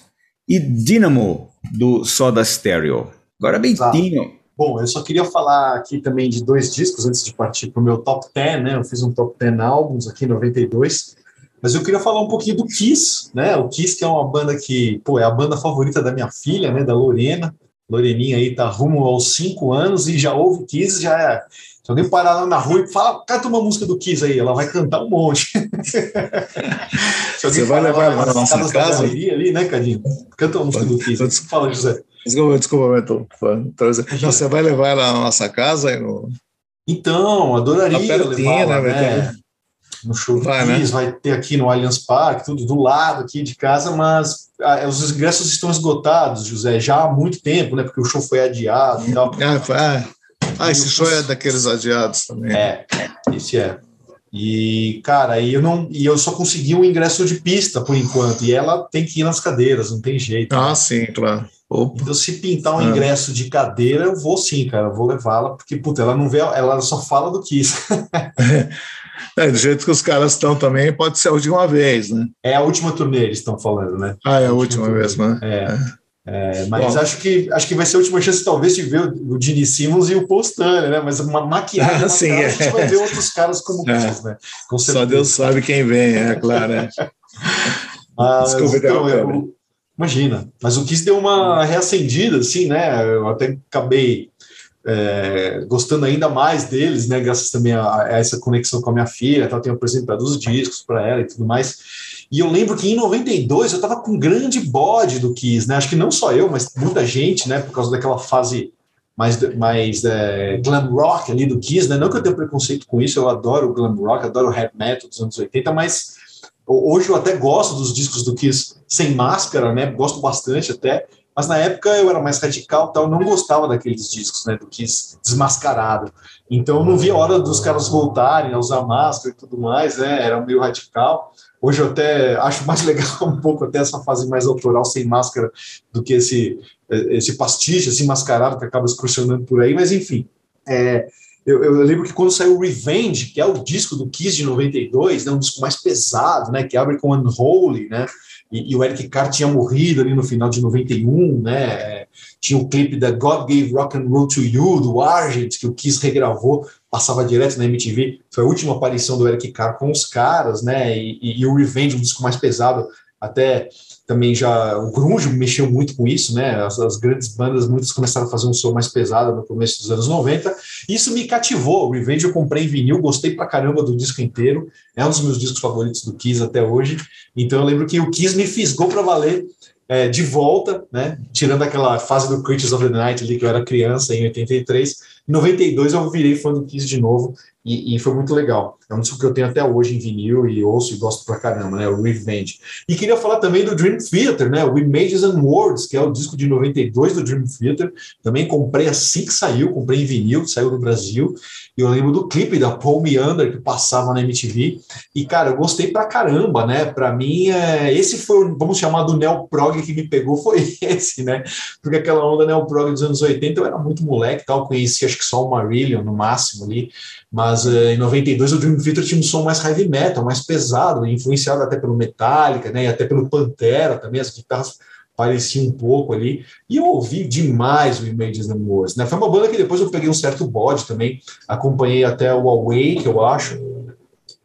e Dynamo, do Soda Stereo. Agora, Bentinho. Bom, eu só queria falar aqui também de dois discos antes de partir para o meu top 10, né? Eu fiz um top 10 álbuns aqui em 92. Mas eu queria falar um pouquinho do Kiss, né? O Kiss, que é uma banda que, pô, é a banda favorita da minha filha, né? Da Lorena. Loreninha aí tá rumo aos cinco anos e já ouve Kiss, já é. Se alguém parar lá na rua e fala, canta uma música do Kiss aí, ela vai cantar um monte. Você vai levar ela na nossa casa? ali, né, Cadinho? Canta uma música do Kiss. Fala, José. Desculpa, desculpa, Beto. Você vai levar ela na nossa casa? Aí no... Então, adoraria levar né? né? No show vai, do Kiss, né? vai ter aqui no Allianz Parque, tudo do lado aqui de casa, mas ah, os ingressos estão esgotados, José, já há muito tempo, né? Porque o show foi adiado e tal. Ah, Ah, esse show é daqueles adiados também. É, esse é. E, cara, eu não e eu só consegui um ingresso de pista por enquanto. E ela tem que ir nas cadeiras, não tem jeito. Ah, né? sim, claro. Opa. Então, se pintar um ah. ingresso de cadeira, eu vou sim, cara. Eu vou levá-la, porque, puta, ela não vê, ela só fala do Kiss. é, do jeito que os caras estão também, pode ser a última vez, né? É a última turnê, eles estão falando, né? Ah, é a, a última, última vez, né? É. é. É, mas acho que, acho que vai ser a última chance, talvez, de ver o, o Gene Simmons e o Paul Stanley, né? Mas uma maquiagem, ah, sim, é. a gente vai ver outros caras como é. né? Com Só Deus sabe quem vem, é claro. É. mas, então, eu, imagina, mas o Kiss deu uma reacendida, assim, né? Eu até acabei é, gostando ainda mais deles, né? Graças também a, a essa conexão com a minha filha, tá? tenho apresentado os discos para ela e tudo mais. E eu lembro que em 92 eu estava com um grande bode do Kiss, né? Acho que não só eu, mas muita gente, né? Por causa daquela fase mais, mais é, glam rock ali do Kiss, né? Não que eu tenha preconceito com isso, eu adoro glam rock, adoro o heavy metal dos anos 80, mas hoje eu até gosto dos discos do Kiss sem máscara, né? Gosto bastante até. Mas na época eu era mais radical, tal, não gostava daqueles discos, né? Do Kiss desmascarado. Então não via a hora dos caras voltarem a usar máscara e tudo mais, né? Era meio radical. Hoje eu até acho mais legal um pouco até essa fase mais autoral sem máscara do que esse esse pastiche assim mascarado que acaba excursionando por aí, mas enfim. É, eu, eu, lembro que quando saiu Revenge, que é o disco do Kiss de 92, né, um disco mais pesado, né, que abre com Unholy, né, e, e, o Eric Carr tinha morrido ali no final de 91, né, tinha o clipe da God Gave Rock and Roll to You, do Argent, que o Kiss regravou, passava direto na MTV, foi a última aparição do Eric Carr com os caras, né? E, e, e o Revenge, um disco mais pesado, até também já o grunge mexeu muito com isso, né? As, as, grandes bandas muitas começaram a fazer um som mais pesado no começo dos anos 90. Isso me cativou. Revenge eu comprei em vinil, gostei pra caramba do disco inteiro. É um dos meus discos favoritos do Kiss até hoje. Então eu lembro que o Kiss me fisgou para valer é, de volta, né? Tirando aquela fase do Creatures of the Night ali que eu era criança em 83 em 92 eu virei fã do Kiss de novo e, e, foi muito legal. É um disco que eu tenho até hoje em vinil e ouço e gosto pra caramba, né? O Revenge. E queria falar também do Dream Theater, né? O Images and Words, que é o disco de 92 do Dream Theater. Também comprei assim que saiu, comprei em vinil, saiu no Brasil. E eu lembro do clipe da Paul Meander que passava na MTV. E, cara, eu gostei pra caramba, né? Pra mim, é... esse foi, vamos chamar do Neo Prog que me pegou, foi esse, né? Porque aquela onda Neo Prog dos anos 80 eu era muito moleque tal, conhecia acho que só o Marillion no máximo ali, mas uh, em 92 o Dream Theater tinha um som mais heavy metal, mais pesado, influenciado até pelo Metallica, né, e até pelo Pantera também, as guitarras pareciam um pouco ali, e eu ouvi demais o Images and Wars, né, foi uma banda que depois eu peguei um certo bode também, acompanhei até o Awake, eu acho,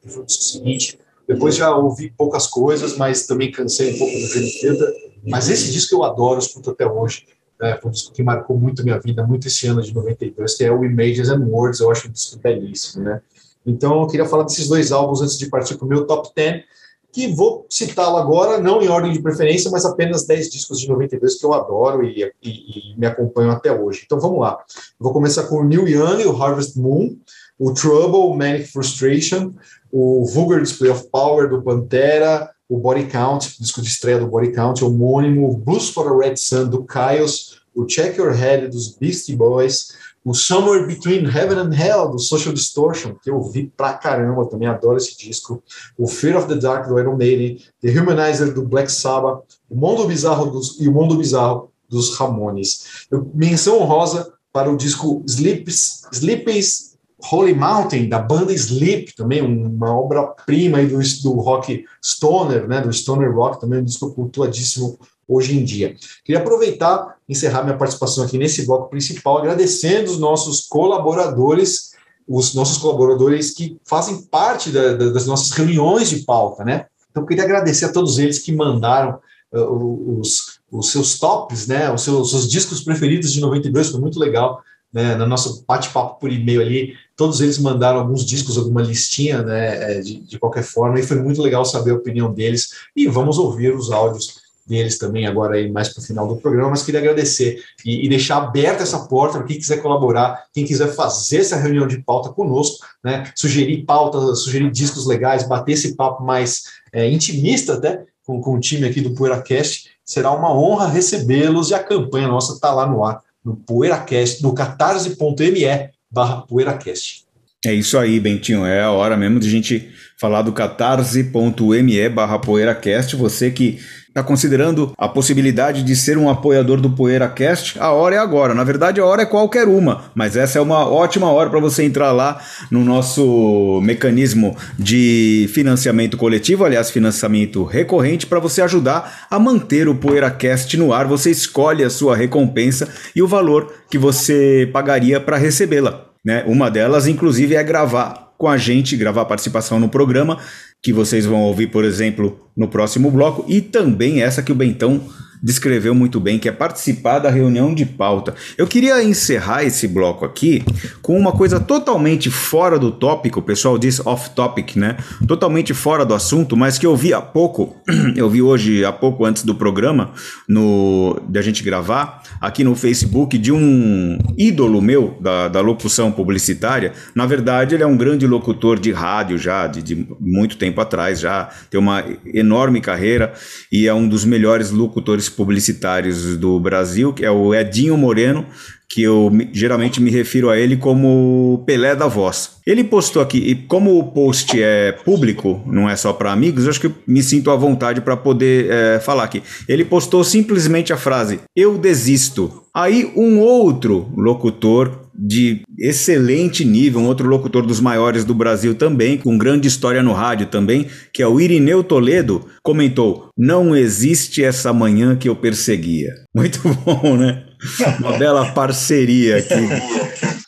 foi o seguinte, depois já ouvi poucas coisas, mas também cansei um pouco do Theater, mas esse disco eu adoro, escuto até hoje, é, foi um disco que marcou muito minha vida, muito esse ano de 92, que é o Images and Words, eu acho um disco belíssimo, né? Então, eu queria falar desses dois álbuns antes de partir para o meu top 10, que vou citá-lo agora, não em ordem de preferência, mas apenas 10 discos de 92 que eu adoro e, e, e me acompanham até hoje. Então, vamos lá. vou começar com o Neil Young, o Harvest Moon, o Trouble, Manic Frustration, o Vulgar Display of Power, do Pantera, o Body Count, disco de estreia do Body Count, homônimo, Blues for a Red Sun, do Kyles, o Check Your Head, dos Beastie Boys, o Somewhere Between Heaven and Hell, do Social Distortion, que eu vi pra caramba, também adoro esse disco, o Fear of the Dark, do Iron Maiden, The Humanizer, do Black Sabbath, o Mundo Bizarro dos, e o Mundo Bizarro dos Ramones. Eu, menção honrosa para o disco Sleeps, Sleepy's Holy Mountain, da banda Sleep, também uma obra-prima do, do rock stoner, né, do stoner rock, também um disco cultuadíssimo hoje em dia. Queria aproveitar, encerrar minha participação aqui nesse bloco principal, agradecendo os nossos colaboradores, os nossos colaboradores que fazem parte da, da, das nossas reuniões de pauta, né? Então, queria agradecer a todos eles que mandaram uh, os, os seus tops, né, os seus, os seus discos preferidos de 92, foi muito legal né, no nosso bate-papo por e-mail ali, todos eles mandaram alguns discos, alguma listinha, né, é, de, de qualquer forma, e foi muito legal saber a opinião deles, e vamos ouvir os áudios deles também agora aí mais para o final do programa, mas queria agradecer e, e deixar aberta essa porta para quem quiser colaborar, quem quiser fazer essa reunião de pauta conosco, né, sugerir pauta, sugerir discos legais, bater esse papo mais é, intimista até com, com o time aqui do PoeiraCast, será uma honra recebê-los e a campanha nossa está lá no ar no PoeiraCast, no catarse.me barra poeiracast. É isso aí, Bentinho. É a hora mesmo de a gente falar do catarse.me barra poeiracast. Você que está considerando a possibilidade de ser um apoiador do PoeiraCast, a hora é agora. Na verdade, a hora é qualquer uma, mas essa é uma ótima hora para você entrar lá no nosso mecanismo de financiamento coletivo, aliás, financiamento recorrente, para você ajudar a manter o PoeiraCast no ar. Você escolhe a sua recompensa e o valor que você pagaria para recebê-la. Né? Uma delas, inclusive, é gravar com a gente, gravar participação no programa que vocês vão ouvir, por exemplo, no próximo bloco, e também essa que o Bentão descreveu muito bem, que é participar da reunião de pauta. Eu queria encerrar esse bloco aqui com uma coisa totalmente fora do tópico, o pessoal diz off topic, né? Totalmente fora do assunto, mas que eu vi há pouco, eu vi hoje há pouco antes do programa, no da gente gravar, aqui no Facebook, de um ídolo meu da, da locução publicitária. Na verdade, ele é um grande locutor de rádio já, de, de muito tempo atrás, já tem uma enorme carreira e é um dos melhores locutores publicitários do Brasil, que é o Edinho Moreno, que eu geralmente me refiro a ele como Pelé da voz. Ele postou aqui, e como o post é público, não é só para amigos, eu acho que me sinto à vontade para poder é, falar aqui. Ele postou simplesmente a frase: Eu desisto. Aí um outro locutor de excelente nível, um outro locutor dos maiores do Brasil também, com grande história no rádio também, que é o Irineu Toledo, comentou: Não existe essa manhã que eu perseguia. Muito bom, né? Uma bela parceria aqui.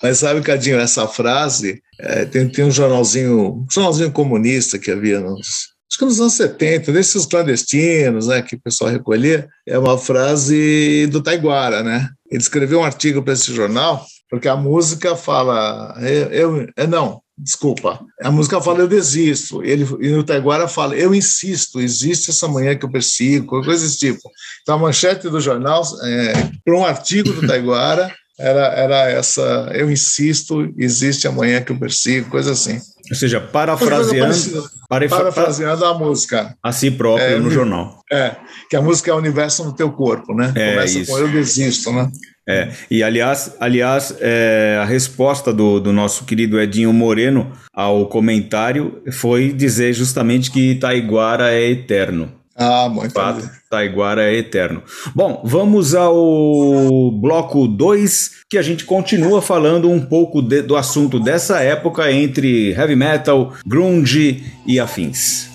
Mas sabe, Cadinho, essa frase é, tem, tem um jornalzinho, um jornalzinho comunista que havia nos, acho que nos anos 70, desses clandestinos, né, que o pessoal recolhia, é uma frase do Taiguara, né? Ele escreveu um artigo para esse jornal, porque a música fala, eu, eu não, desculpa, a música fala eu desisto, ele, e no Taiguara fala eu insisto, existe essa manhã que eu persigo, coisa desse tipo. Então a manchete do jornal, é, para um artigo do Taiguara, era, era essa, eu insisto, existe amanhã que eu persigo, coisa assim. Ou seja, parafraseando, para, parafraseando a música. A si próprio é, no jornal. É, que a música é o universo no teu corpo, né? É, Começa isso. com eu desisto, né? É, e aliás, aliás é, a resposta do, do nosso querido Edinho Moreno ao comentário foi dizer justamente que Taiguara é eterno. Ah, muito Fato, Taiguara é eterno. Bom, vamos ao bloco 2, que a gente continua falando um pouco de, do assunto dessa época entre heavy metal, grunge e afins.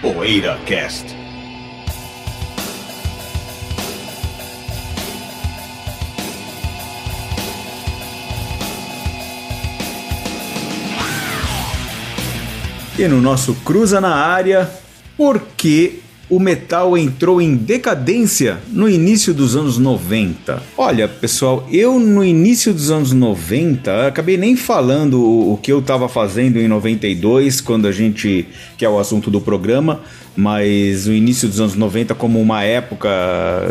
Poeira Cast. E no nosso Cruza na Área, por que o metal entrou em decadência no início dos anos 90. Olha, pessoal, eu no início dos anos 90 acabei nem falando o, que eu estava fazendo em 92, quando a gente, que é o assunto do programa, mas o início dos anos 90 como uma época,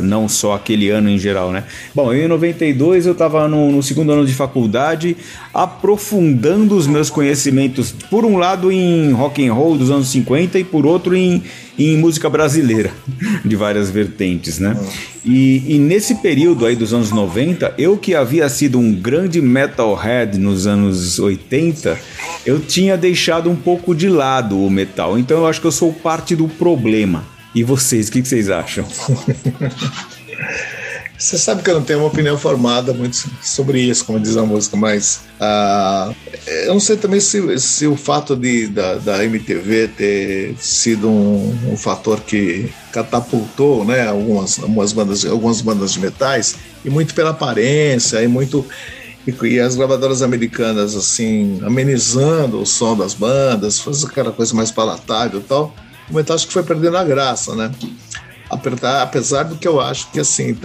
não só aquele ano em geral, né? Bom, eu em 92 eu estava no, no, segundo ano de faculdade, aprofundando os meus conhecimentos, por um lado em rock and roll dos anos 50 e por outro em, em música brasileira, de várias vertentes, né? E, e, nesse período aí dos anos 90, eu que havia sido um grande metalhead nos anos 80, eu tinha deixado um pouco de lado o metal. Então eu acho que eu sou parte do problema. E vocês, o que, que vocês acham? Você sabe que eu não tenho uma opinião formada muito sobre isso, como diz a música, mas uh, eu não sei também se, se o fato de, da, da MTV ter sido um, um, fator que catapultou né, algumas, algumas, bandas, algumas bandas de metais, e muito pela aparência, e muito. E, e as gravadoras americanas, assim, amenizando o som das bandas, fazendo aquela coisa mais palatável e tal, o metal acho que foi perdendo a graça, né? Apesar do que eu acho que assim,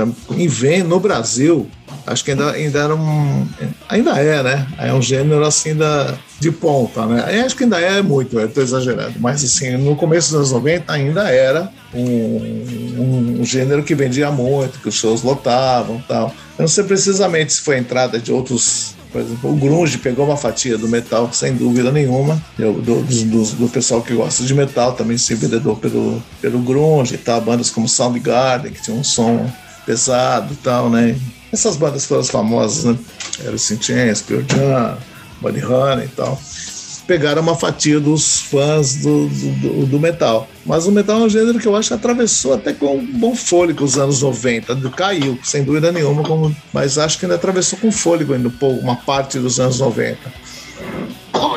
vem no Brasil, acho que ainda, ainda era um. Ainda é, né? É um gênero assim da, de ponta, né? Eu acho que ainda é muito, eu estou exagerando, mas assim, no começo dos anos 90 ainda era um, um, gênero que vendia muito, que os shows lotavam tal. Eu não sei precisamente se foi entrada de outros por exemplo, o grunge pegou uma fatia do metal, sem dúvida nenhuma. Eu, do, do, do, pessoal que gosta de metal também se enveredou pelo, pelo grunge tal. Bandas como Soundgarden, que tinha um som pesado e tal, né? essas bandas todas famosas, né? Chains, Pearl Jam, Buddy Honey e tal pegaram uma fatia dos fãs do, do, do, metal. Mas o metal é um gênero que eu acho que atravessou até com bom fôlego os anos 90. Caiu, sem dúvida nenhuma, como, mas acho que ainda atravessou com fôlego ainda uma parte dos anos 90.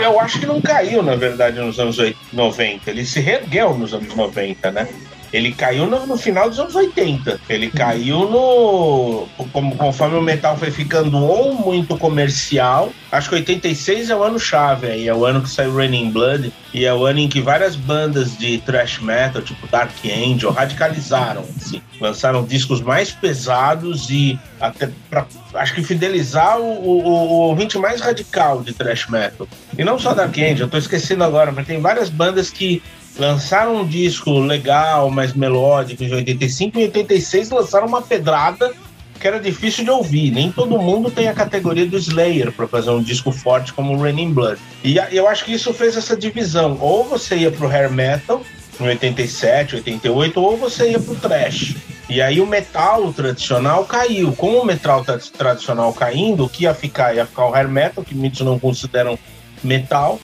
Eu acho que não caiu, na verdade, nos anos 90. Ele se reergueu nos anos 90, né? Ele caiu no, no, final dos anos 80. Ele caiu no. Como, conforme o metal foi ficando ou muito comercial. Acho que 86 é o ano chave aí. É o ano que saiu Raining Blood. E é o ano em que várias bandas de thrash metal, tipo Dark Angel, radicalizaram. Assim, lançaram discos mais pesados e até pra, acho que fidelizar o, o, o, ouvinte mais radical de thrash metal. E não só Dark Angel, eu tô esquecendo agora, mas tem várias bandas que lançaram um disco legal, mais melódico em 85 e 86 lançaram uma pedrada que era difícil de ouvir. Nem todo mundo tem a categoria do Slayer para fazer um disco forte como o Raining Blood. E eu acho que isso fez essa divisão. Ou você ia pro hair metal em 87, 88, ou você ia pro thrash. E aí o metal tradicional caiu. Com o metal tradicional caindo, o que ia ficar? Ia ficar o hair metal, que muitos não consideram metal,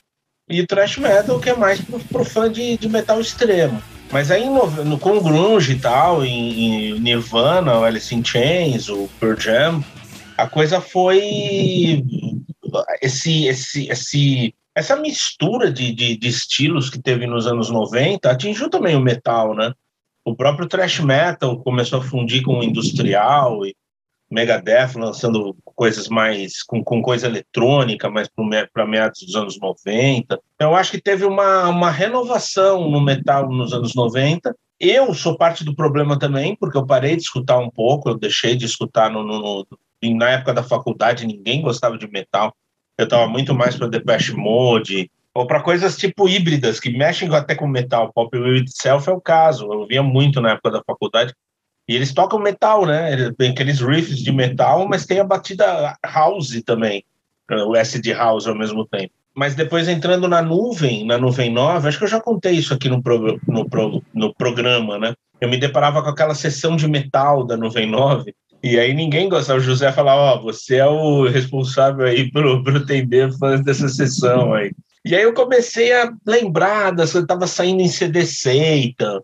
e thrash metal, que é mais pro, pro fã de, de metal extremo. Mas aí no, no, com grunge e tal, em, em Nirvana, o Alice in Chains, o Pearl Jam, a coisa foi esse, esse, esse, essa mistura de, de, de, estilos que teve nos anos 90 atingiu também o metal, né? O próprio thrash metal começou a fundir com o industrial e Megadeth lançando coisas mais com, com coisa eletrônica, mais para meados dos anos 90. Então, eu acho que teve uma, uma renovação no metal nos anos 90. Eu sou parte do problema também, porque eu parei de escutar um pouco, eu deixei de escutar no, no, no na época da faculdade, ninguém gostava de metal. Eu estava muito mais para Depeche Mode, ou para coisas tipo híbridas, que mexem até com metal. Pop Will Itself é o caso. Eu via muito na época da faculdade. E eles tocam metal, né? Tem aqueles riffs de metal, mas tem a batida house também, o acid house ao mesmo tempo. Mas depois entrando na nuvem, na nuvem nova, acho que eu já contei isso aqui no, pro, no, pro, no programa, né? Eu me deparava com aquela sessão de metal da nuvem 9, e aí ninguém gostava. O José falava, ó, oh, você é o responsável aí pelo, pelo atender fãs dessa sessão aí. E aí eu comecei a lembrar das eu estava saindo em CD Seita,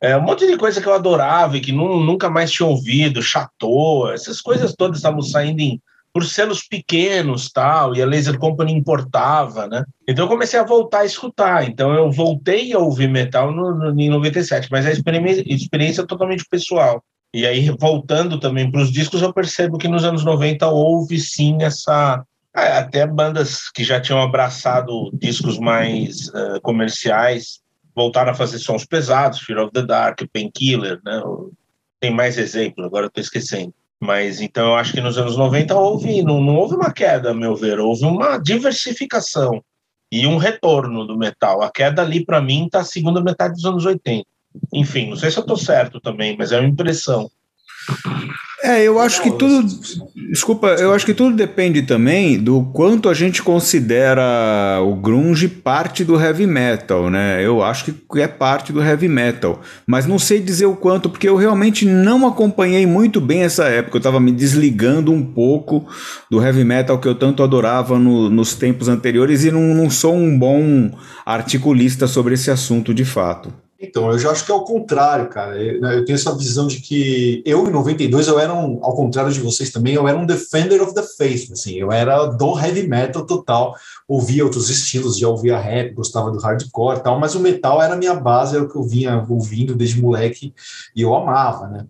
é, um monte de coisa que eu adorava e que nu, nunca mais tinha ouvido, Chateau, essas coisas todas estavam saindo em, por selos pequenos tal, e a Laser Company importava, né? Então eu comecei a voltar a escutar. Então eu voltei a ouvir metal no, no, em 97, mas a experiência, experiência é totalmente pessoal. E aí, voltando também para os discos, eu percebo que nos anos 90 houve sim essa. É, até bandas que já tinham abraçado discos mais uh, comerciais voltaram a fazer sons pesados, Fear of the Dark, Painkiller, né? Tem mais exemplos, agora estou esquecendo. Mas então eu acho que nos anos 90 houve, não, não houve uma queda, a meu ver, houve uma diversificação e um retorno do metal. A queda ali, para mim, está a segunda metade dos anos 80. Enfim, não sei se eu estou certo também, mas é uma impressão. É, eu acho que tudo. Desculpa, eu acho que tudo depende também do quanto a gente considera o grunge parte do heavy metal, né? Eu acho que é parte do heavy metal, mas não sei dizer o quanto, porque eu realmente não acompanhei muito bem essa época. Eu estava me desligando um pouco do heavy metal que eu tanto adorava no, nos tempos anteriores e não, não sou um bom articulista sobre esse assunto de fato. Então, eu já acho que é o contrário, cara. Eu, né, eu, tenho essa visão de que eu, em 92, eu era um, ao contrário de vocês também, eu era um defender of the faith, assim, eu era do heavy metal total, ouvia outros estilos, já ouvia rap, gostava do hardcore e tal, mas o metal era a minha base, era o que eu vinha ouvindo desde moleque e eu amava, né?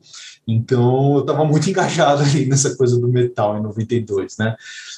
Então, eu estava muito engajado ali nessa coisa do metal em 92, né?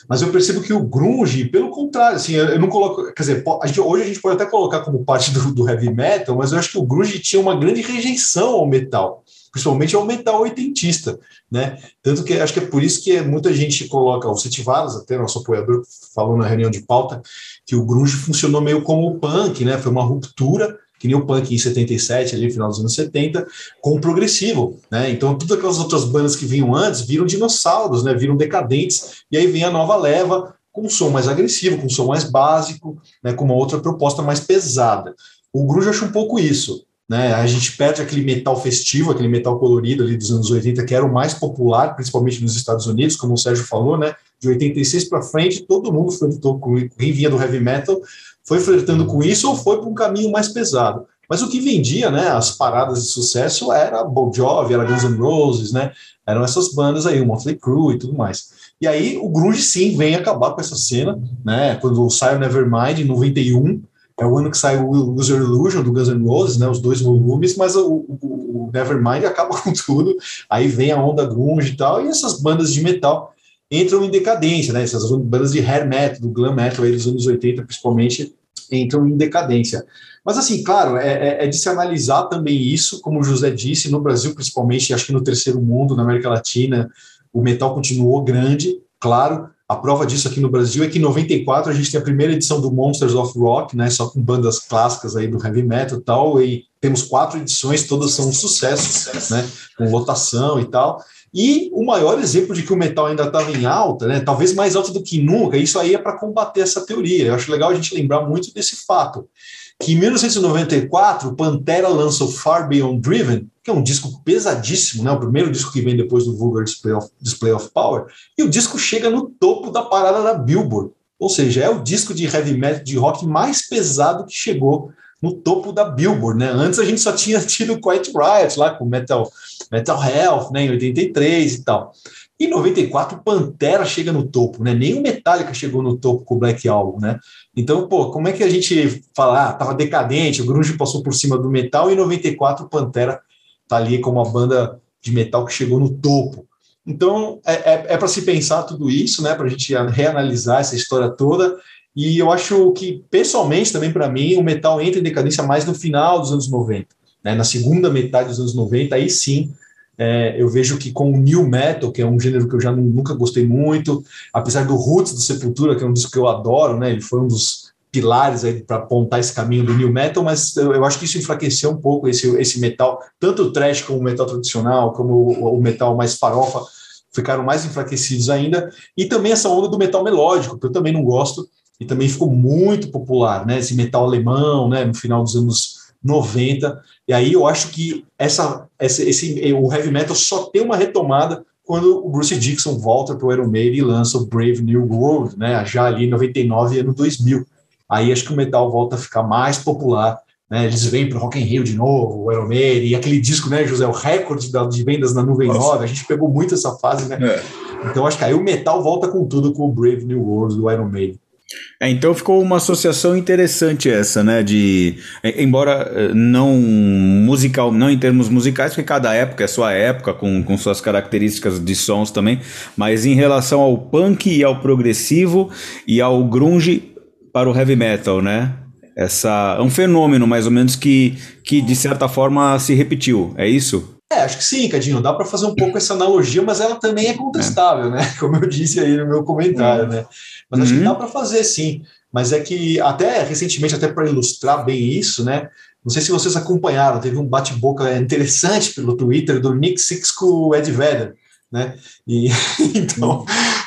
Mas eu percebo que o grunge, pelo contrário, assim, eu não coloco, quer dizer, a gente, hoje a gente pode até colocar como parte do, do heavy metal, mas eu acho que o grunge tinha uma grande rejeição ao metal, principalmente ao metal oitentista, né? Tanto que acho que é por isso que muita gente coloca, o Setivalas, até nosso apoiador, falou na reunião de pauta, que o grunge funcionou meio como o punk, né? Foi uma ruptura que nem o punk em 77, ali final dos anos 70, com o progressivo, né? Então, todas aquelas outras bandas que vinham antes viram dinossauros, né? Viram decadentes, e aí vem a nova leva com um som mais agressivo, com um som mais básico, né? Com uma outra proposta mais pesada. O Grunge acha um pouco isso, né? A gente perde aquele metal festivo, aquele metal colorido ali dos anos 80, que era o mais popular, principalmente nos Estados Unidos, como o Sérgio falou, né? De 86 para frente, todo mundo flertou com quem vinha do heavy metal, foi flertando com isso ou foi para um caminho mais pesado. Mas o que vendia, né, as paradas de sucesso era Bon Jovi, era Guns N' Roses, né? Eram essas bandas aí, o Motley Crue e tudo mais. E aí o grunge sim vem acabar com essa cena, né? Quando sai o Nevermind em 91, é o ano que sai o User Illusion do Guns N' Roses, né, os dois volumes, mas o, o, o, Nevermind acaba com tudo. Aí vem a onda grunge e tal, e essas bandas de metal entram em decadência, né? Essas bandas de hair metal, do glam metal aí dos anos 80, principalmente, entram em decadência. Mas assim, claro, é, é, é de se analisar também isso, como o José disse, no Brasil principalmente, acho que no terceiro mundo, na América Latina, o metal continuou grande, claro, a prova disso aqui no Brasil é que em 94 a gente tem a primeira edição do Monsters of Rock, né, só com bandas clássicas aí do heavy metal e tal, e temos quatro edições, todas são um sucesso, né, com lotação e tal. E o maior exemplo de que o metal ainda estava em alta, né, talvez mais alta do que nunca, isso aí é para combater essa teoria. Eu acho legal a gente lembrar muito desse fato que em 1994 Pantera lança o Far Beyond Driven, que é um disco pesadíssimo, né? o primeiro disco que vem depois do Vulgar Display of, Display of Power, e o disco chega no topo da parada da Billboard, ou seja, é o disco de heavy metal, de rock mais pesado que chegou no topo da Billboard, né? Antes a gente só tinha tido Quiet Riot lá com Metal, Metal Health, né, em 83 e tal. Em 94, Pantera chega no topo, né? Nem o Metallica chegou no topo com o Black Album, né? Então, pô, como é que a gente fala, ah, tava decadente, o grunge passou por cima do metal e em 94 Pantera tá ali como uma banda de metal que chegou no topo. Então, é, é, é para se pensar tudo isso, né? Para a gente reanalisar essa história toda. E eu acho que, pessoalmente, também para mim, o metal entra em decadência mais no final dos anos 90. Né? Na segunda metade dos anos 90, aí sim é, eu vejo que com o new metal, que é um gênero que eu já nunca gostei muito, apesar do Roots do Sepultura, que é um disco que eu adoro, né? Ele foi um dos pilares aí para apontar esse caminho do new metal, mas eu, eu, acho que isso enfraqueceu um pouco esse, esse metal, tanto o trash como o metal tradicional, como o, o metal mais farofa, ficaram mais enfraquecidos ainda, e também essa onda do metal melódico, que eu também não gosto, e também ficou muito popular, né? Esse metal alemão, né? No final dos anos 90. E aí eu acho que essa, essa, esse, o heavy metal só tem uma retomada quando o Bruce Dixon volta para o Iron Maiden e lança o Brave New World, né, já ali em 99 e ano 2000. Aí acho que o metal volta a ficar mais popular, né, eles vêm para o Rock in Rio de novo, o Iron Maiden, e aquele disco, né, José, o recorde de vendas na Nuvem Nossa. 9, a gente pegou muito essa fase, né? É. Então acho que aí o metal volta com tudo com o Brave New World do Iron Maiden. É, então ficou uma associação interessante essa, né? De embora eh, não musical, não em termos musicais, porque cada época é sua época com, com suas características de sons também, mas em relação ao punk e ao progressivo e ao grunge para o heavy metal, né? Essa é um fenômeno mais ou menos que, que de certa forma se repetiu, é isso? É, acho que sim, Cadinho. Dá para fazer um pouco essa analogia, mas ela também é contestável, é. né? Como eu disse aí no meu comentário, né? Mas uhum. acho que uhum. dá para fazer sim. Mas é que até recentemente, até para ilustrar bem isso, né? Não sei se vocês acompanharam, teve um bate-boca interessante pelo Twitter do Nick Six com o Ed Vedder, né? E então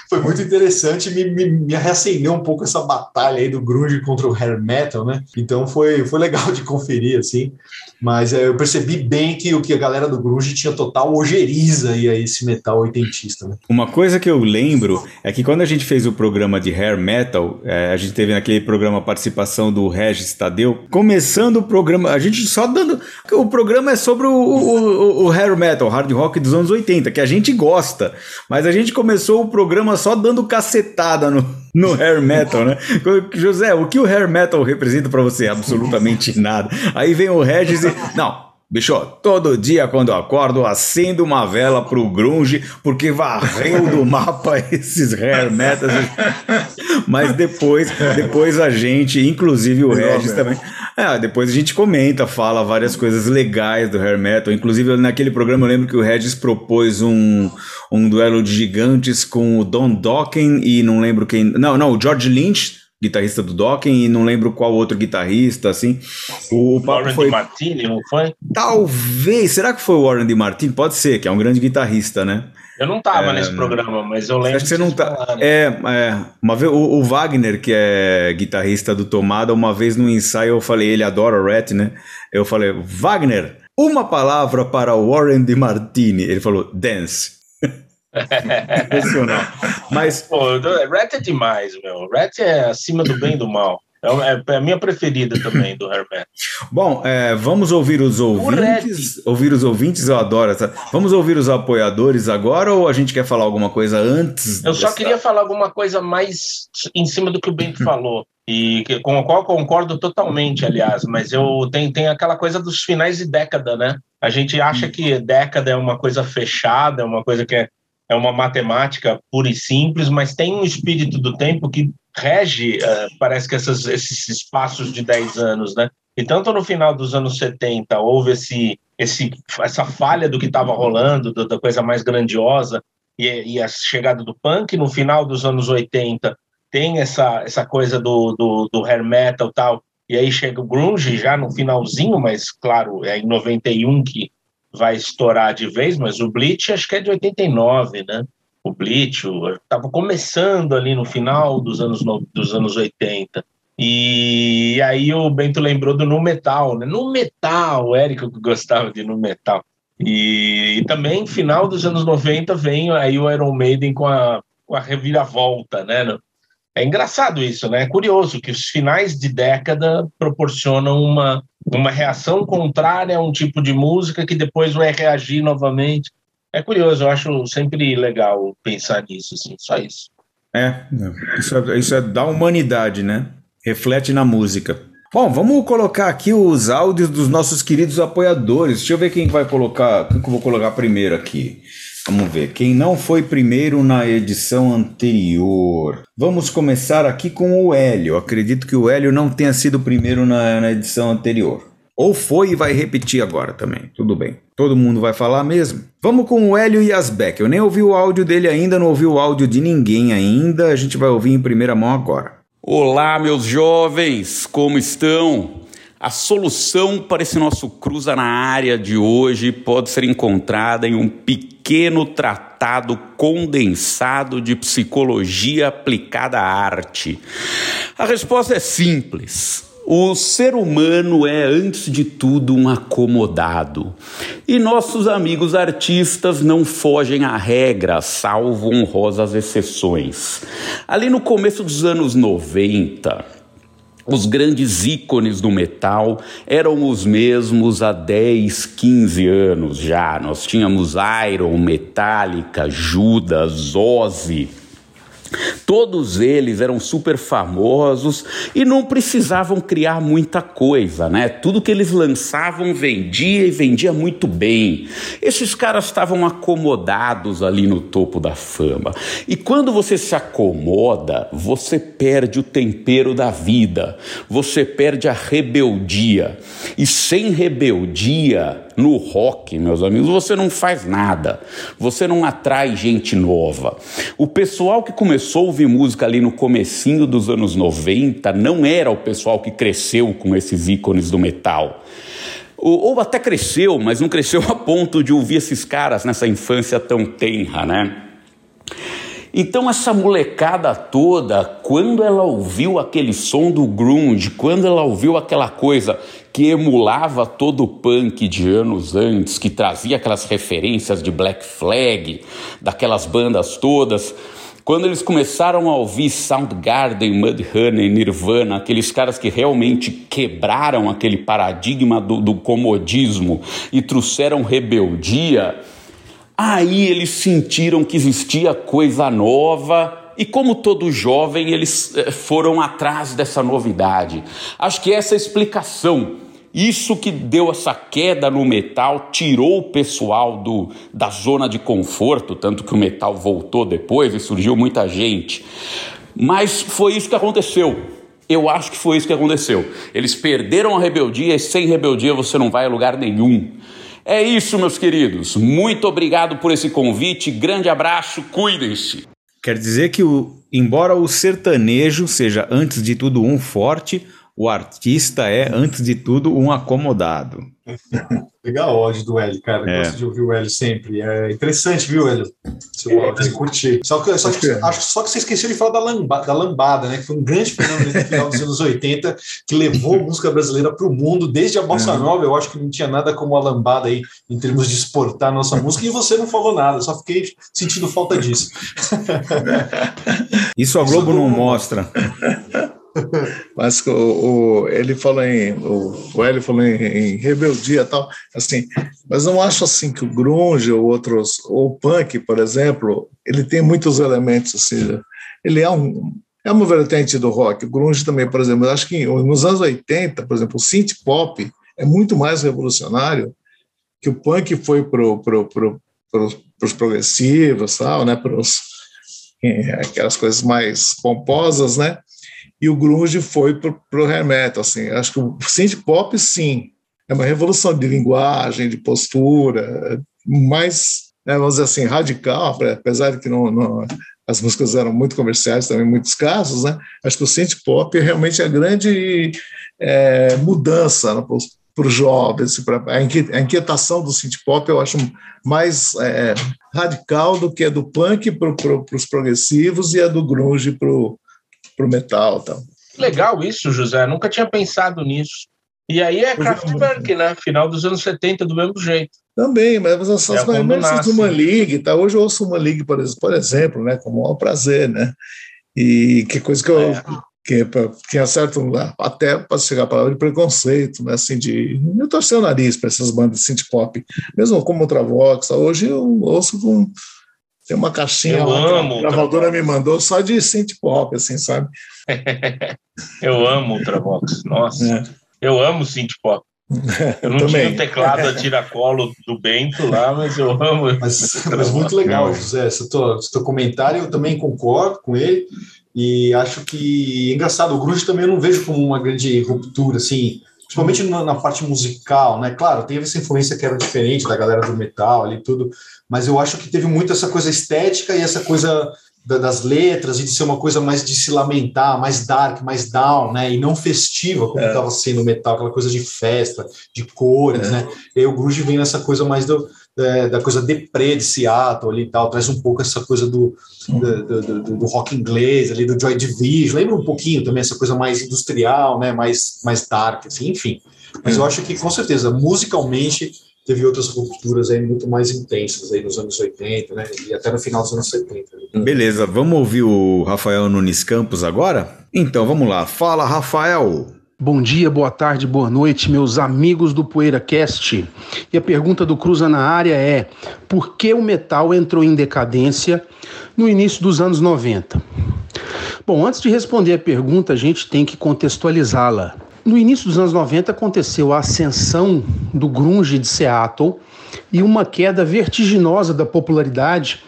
foi muito interessante, me, me, me reacendeu um pouco essa batalha aí do grunge contra o hair metal, né? Então foi, foi legal de conferir, assim. Mas é, eu percebi bem que o que a galera do grunge tinha total ojeriza aí a esse metal oitentista, né? Uma coisa que eu lembro é que quando a gente fez o programa de hair metal, é, a gente teve naquele programa a participação do Regis Tadeu, começando o programa, a gente só dando... O programa é sobre o, o, o hair metal, hard rock dos anos 80, que a gente gosta, mas a gente começou o programa só dando cacetada no, no hair metal, né? José, o que o hair metal representa para você? Absolutamente nada. Aí vem o Regis e. Não, Bicho, todo dia quando eu acordo, acendo uma vela pro grunge, porque varreu do mapa esses hair metals. Mas depois, depois a gente, inclusive o Regis também, é, depois a gente comenta, fala várias coisas legais do hair metal. Inclusive, naquele programa eu lembro que o Regis propôs um, um duelo de gigantes com o Don Dokken e não lembro quem. Não, não, o George Lynch guitarrista do Dokken e não lembro qual outro guitarrista, assim. O, o Warren foi... Martini, não foi? Talvez. Será que foi o Warren de Martini? Pode ser, que é um grande guitarrista, né? Eu não estava é, nesse programa, mas eu lembro. Acho que você não tá. É, é, uma vez o, o, Wagner, que é guitarrista do Tomada, uma vez no ensaio eu falei, ele adora o Rat, né? Eu falei, Wagner, uma palavra para Warren de Martini. Ele falou, dance. Impressionante. Mas. Pô, Rat é demais, meu. Rat é acima do bem e do mal. É, é a minha preferida também do Herbert. Bom, é, vamos ouvir os ouvintes. Ouvir os ouvintes, eu adoro essa. Vamos ouvir os apoiadores agora ou a gente quer falar alguma coisa antes? Eu só queria falar alguma coisa mais em cima do que o Bento falou. E com o qual concordo totalmente, aliás, mas eu tenho, tenho aquela coisa dos finais de década, né? A gente acha que década é uma coisa fechada, é uma coisa que é, é uma matemática pura e simples, mas tem um espírito do tempo que rege, uh, parece que essas, esses espaços de 10 anos, né? E tanto no final dos anos 70 houve esse, esse, essa falha do que estava rolando, do, da coisa mais grandiosa, e, e, a chegada do punk. No final dos anos 80 tem essa, essa coisa do, do, do hair metal tal, e aí chega o grunge já no finalzinho, mas claro, é em 91 que vai estourar de vez, mas o Bleach acho que é de 89, né? O Bleach, estava começando ali no final dos anos, dos anos 80. E aí o Bento lembrou do Nu Metal, né? Nu Metal, o Érico que gostava de Nu Metal. E, e, também, final dos anos 90, vem aí o Iron Maiden com a, com a reviravolta, né? É engraçado isso, né? É curioso que os finais de década proporcionam uma, uma reação contrária a um tipo de música que depois vai reagir novamente é curioso, eu acho sempre legal pensar nisso, assim, só isso. É, isso é, isso é da humanidade, né? Reflete na música. Bom, vamos colocar aqui os áudios dos nossos queridos apoiadores. Deixa eu ver quem vai colocar, quem que eu vou colocar primeiro aqui. Vamos ver, quem não foi primeiro na edição anterior. Vamos começar aqui com o Hélio. Acredito que o Hélio não tenha sido primeiro na, na edição anterior. Ou foi e vai repetir agora também. Tudo bem. Todo mundo vai falar mesmo? Vamos com o Hélio Yasbeck. Eu nem ouvi o áudio dele ainda, não ouvi o áudio de ninguém ainda. A gente vai ouvir em primeira mão agora. Olá, meus jovens, como estão? A solução para esse nosso cruza na área de hoje pode ser encontrada em um pequeno tratado condensado de psicologia aplicada à arte. A resposta é simples. O ser humano é, antes de tudo, um acomodado. E nossos amigos artistas não fogem à regra, salvo honrosas exceções. Ali no começo dos anos 90, os grandes ícones do metal eram os mesmos há 10, 15 anos já. Nós tínhamos Iron, Metallica, Judas, Ozzy. Todos eles eram super famosos e não precisavam criar muita coisa, né? Tudo que eles lançavam vendia e vendia muito bem. Esses caras estavam acomodados ali no topo da fama. E quando você se acomoda, você perde o tempero da vida, você perde a rebeldia. E sem rebeldia, no rock, meus amigos, você não faz nada, você não atrai gente nova. O pessoal que começou a ouvir música ali no comecinho dos anos 90 não era o pessoal que cresceu com esses ícones do metal. Ou, até cresceu, mas não cresceu a ponto de ouvir esses caras nessa infância tão tenra, né? Então essa molecada toda, quando ela ouviu aquele som do grunge, quando ela ouviu aquela coisa que emulava todo o punk de anos antes, que trazia aquelas referências de Black Flag, daquelas bandas todas. Quando eles começaram a ouvir Soundgarden, Mudhoney, Nirvana, aqueles caras que realmente quebraram aquele paradigma do, do comodismo e trouxeram rebeldia, aí eles sentiram que existia coisa nova e como todo jovem, eles eh, foram atrás dessa novidade. Acho que essa é explicação isso que deu essa queda no metal, tirou o pessoal do, da zona de conforto, tanto que o metal voltou depois e surgiu muita gente. Mas foi isso que aconteceu. Eu acho que foi isso que aconteceu. Eles perderam a rebeldia e sem rebeldia você não vai a lugar nenhum. É isso, meus queridos. Muito obrigado por esse convite. Grande abraço, cuidem-se. Quer dizer que, o, embora o sertanejo seja, antes de tudo, um forte, o artista é, antes de tudo, um acomodado. Legal o áudio do Hélio, cara. É. Gosto de ouvir o Hélio sempre. É interessante, viu, Hélio? Seu áudio, curti. Só que, só que, acho só que você esqueceu de falar da lambada, da lambada, né? Que foi um grande fenômeno no final dos anos 80 que levou a música brasileira para o mundo, desde a Bossa é. Nova. Eu acho que não tinha nada como a lambada aí em termos de exportar a nossa música, e você não falou nada, só fiquei sentindo falta disso. Isso a Globo Isso não mostra. Mas o, o, ele falou em o, o Hélio falou em, em rebeldia e tal, assim, mas não acho assim que o grunge ou outros, ou o punk, por exemplo, ele tem muitos elementos assim, ele é um é uma vertente do rock. O grunge também, por exemplo, acho que nos anos 80, por exemplo, o synth pop é muito mais revolucionário que o punk foi pro, pro, pro, pro, os progressivos, tal, né, para aquelas coisas mais pomposas, né? E o grunge foi para o hair metal. Assim. Acho que o synth pop, sim, é uma revolução de linguagem, de postura, mais, né, vamos dizer assim, radical, apesar de que não, não, as músicas eram muito comerciais também em muitos casos, né? Acho que o synth pop é realmente a grande é, mudança né, para os jovens, para a inquietação do synth pop eu acho mais é, radical do que a do punk para pro, os progressivos e a do grunge para pro metal tal. Legal isso, José. Nunca tinha pensado nisso. E aí é Kraftwerk, né? Final dos anos 70, do mesmo jeito. Também, mas as é mais uma League, tá? Hoje eu ouço uma League, por, por exemplo, né? Com o maior prazer, né? E que coisa que eu. É. Que tinha certo, até para chegar a palavra de preconceito, né? Assim, de. Eu torci o nariz para essas bandas de synth pop, mesmo como o Travox. Hoje eu ouço com tem uma caixinha eu lá amo, a gravadora me mandou só de synth pop, assim, sabe? eu amo Ultravox, nossa. É. Eu amo synth pop. Eu não Também. tinha o teclado a tiracolo do Bento lá, mas eu amo. Mas, mas muito legal, José. Esse teu, esse teu comentário, eu também concordo com ele. E acho que engraçado, o grunge também eu não vejo como uma grande ruptura, assim, principalmente na, na, parte musical, né? Claro, teve essa influência que era diferente da galera do metal ali tudo, mas eu acho que teve muito essa coisa estética e essa coisa da, das letras e de ser uma coisa mais de se lamentar, mais dark, mais down, né? E não festiva, como estava é. sendo o metal, aquela coisa de festa, de cores, é. né? E aí o grunge vem nessa coisa mais do, é, da coisa deprê de Seattle ali e tal, traz um pouco essa coisa do, do, do, do, rock inglês ali, do Joy Division, lembra um pouquinho também essa coisa mais industrial, né? Mais, mais dark, assim, enfim. Mas eu acho que, com certeza, musicalmente teve outras rupturas aí muito mais intensas aí nos anos 80, né? E até no final dos anos 70. Beleza, vamos ouvir o Rafael Nunes Campos agora? Então vamos lá. Fala, Rafael. Bom dia, boa tarde, boa noite, meus amigos do PoeiraCast. E a pergunta do Cruza na área é: por que o metal entrou em decadência no início dos anos 90? Bom, antes de responder a pergunta, a gente tem que contextualizá-la. No início dos anos 90 aconteceu a ascensão do grunge de Seattle e uma queda vertiginosa da popularidade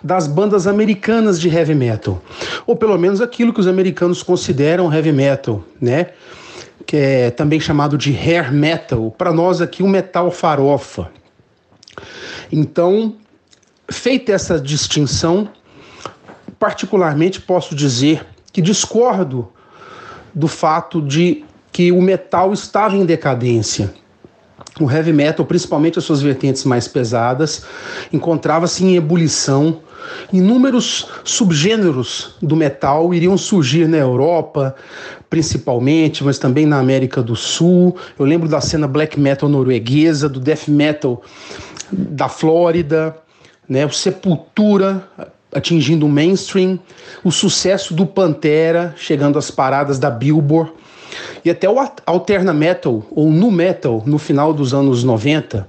das bandas americanas de heavy metal, ou pelo menos aquilo que os americanos consideram heavy metal, né? Que é também chamado de hair metal, para nós aqui o metal farofa. Então, feita essa distinção, particularmente posso dizer que discordo do fato de que o metal estava em decadência. O heavy metal, principalmente as suas vertentes mais pesadas, encontrava-se em ebulição. Inúmeros subgêneros do metal iriam surgir na Europa, principalmente, mas também na América do Sul. Eu lembro da cena black metal norueguesa, do death metal da Flórida, né? O Sepultura atingindo o mainstream, o sucesso do Pantera chegando às paradas da Billboard e até o alterna metal ou nu metal no final dos anos 90.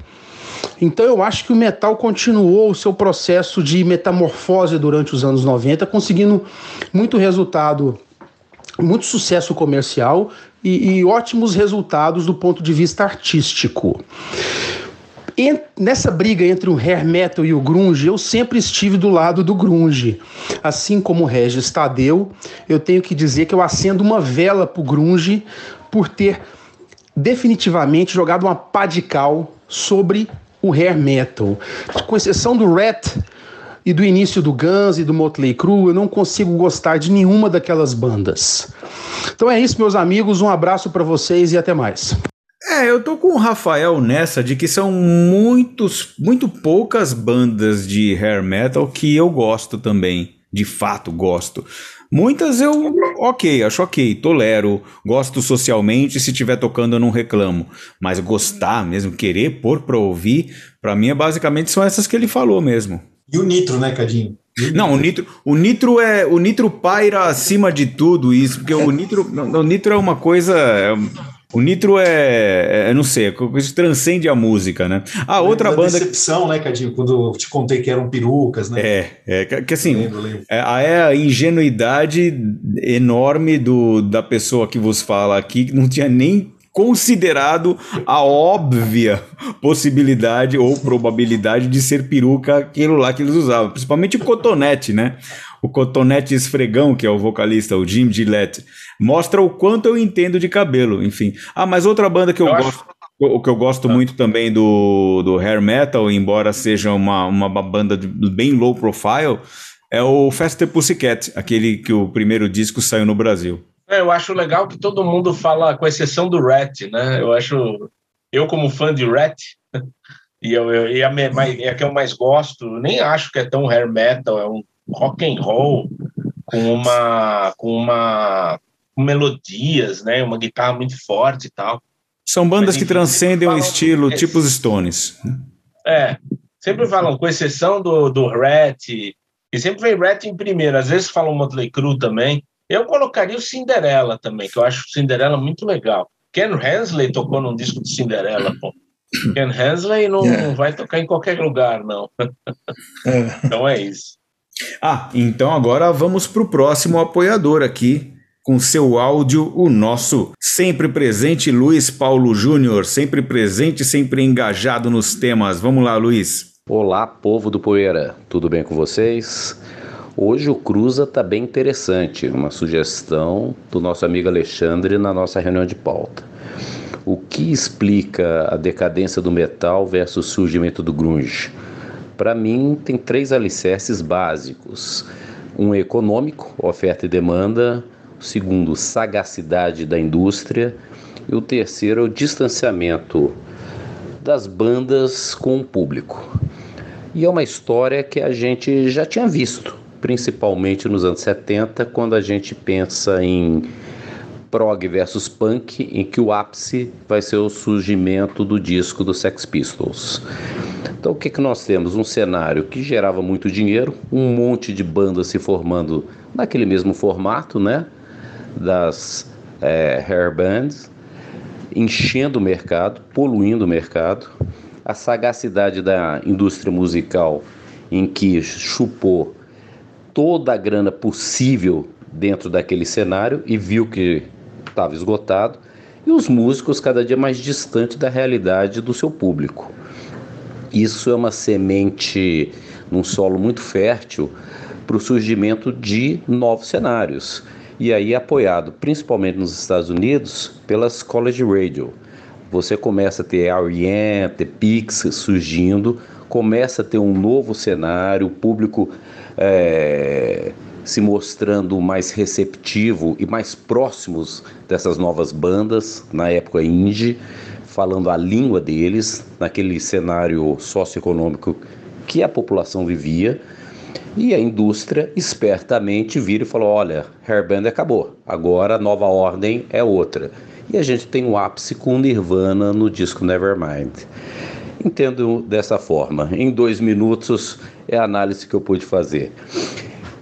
Então eu acho que o metal continuou o seu processo de metamorfose durante os anos 90, conseguindo muito resultado, muito sucesso comercial e, e ótimos resultados do ponto de vista artístico nessa briga entre o hair metal e o grunge, eu sempre estive do lado do grunge. Assim como o Regis Tadeu, eu tenho que dizer que eu acendo uma vela pro grunge por ter definitivamente jogado uma pá de cal sobre o hair metal. Com exceção do Rat, e do início do Guns e do Motley Crue, eu não consigo gostar de nenhuma daquelas bandas. Então é isso, meus amigos, um abraço para vocês e até mais. É, eu tô com o Rafael nessa de que são muitos, muito poucas bandas de hair metal que eu gosto também. De fato, gosto. Muitas eu, ok, acho ok, tolero, gosto socialmente, se estiver tocando eu não reclamo. Mas gostar mesmo, querer pôr pra ouvir, pra mim é basicamente são essas que ele falou mesmo. E o Nitro, né, Cadinho? Não, o Nitro, o Nitro é, o Nitro paira acima de tudo isso, porque o Nitro, o Nitro é uma coisa, é, o Nitro é, é, não sei, é que transcende a música, né? A outra da banda. decepção, né, Cadinho? Quando eu te contei que eram perucas, né? É, é que, assim, Lembro, lembro. é, a- é a ingenuidade enorme do, da pessoa que vos fala aqui, que não tinha nem considerado a óbvia possibilidade ou probabilidade de ser peruca aquilo lá que eles usavam, principalmente o cotonete, né? O cotonete esfregão, que é o vocalista, o Jim Gillette, mostra o quanto eu entendo de cabelo, enfim. Ah, mas outra banda que eu, Eu acho- gosto o que eu gosto muito também do, do hair metal, embora seja uma, uma banda de- bem low profile, é o Faster Pussycat, aquele que o primeiro disco saiu no Brasil. É, eu acho legal que todo mundo fala, com exceção do Rat, né? Eu acho, eu como fã de Rat, e, eu, eu- e a, é a que eu mais gosto, nem acho que é tão hair metal, é um rock and roll com uma, com uma com melodias, né? Uma guitarra muito forte e tal. São bandas Mas, que transcendem o estilo, é. tipo os Stones. É, sempre falam, com exceção do, do Rat, e sempre vem Rat em primeiro, às vezes falam Motley Crue também. Eu colocaria o Cinderella também, que eu acho o Cinderella muito legal. Ken Hensley tocou num disco de Cinderella, pô. Ken Hensley não É. vai tocar em qualquer lugar, não. É. Então é isso. Ah, então agora vamos para o próximo apoiador aqui, com seu áudio, o nosso sempre presente Luiz Paulo Júnior, sempre presente, sempre engajado nos temas. Vamos lá, Luiz. Olá, povo do Poeira, tudo bem com vocês? Hoje o Cruza tá bem interessante, uma sugestão do nosso amigo Alexandre na nossa reunião de pauta. O que explica a decadência do metal versus o surgimento do grunge? Para mim, tem três alicerces básicos: um econômico, oferta e demanda, o segundo, sagacidade da indústria, e o terceiro, o distanciamento das bandas com o público. E é uma história que a gente já tinha visto, principalmente nos anos 70, quando a gente pensa em prog versus punk, em que o ápice vai ser o surgimento do disco do Sex Pistols. Então o que, que nós temos? Um cenário que gerava muito dinheiro, um monte de bandas se formando naquele mesmo formato, né? Das é, hair bands, enchendo o mercado, poluindo o mercado, a sagacidade da indústria musical em que chupou toda a grana possível dentro daquele cenário e viu que estava esgotado, e os músicos cada dia mais distantes da realidade do seu público. Isso é uma semente num solo muito fértil para o surgimento de novos cenários. E aí apoiado principalmente nos Estados Unidos pelas college radio. Você começa a ter R.E.M., ter Pix surgindo, começa a ter um novo cenário, o público é, se mostrando mais receptivo e mais próximos dessas novas bandas, na época indie, falando a língua deles, naquele cenário socioeconômico que a população vivia. E a indústria espertamente vira e falou: olha, Hairband acabou, agora a nova ordem é outra. E a gente tem o ápice com Nirvana no disco Nevermind. Entendo dessa forma. Em dois minutos é a análise que eu pude fazer.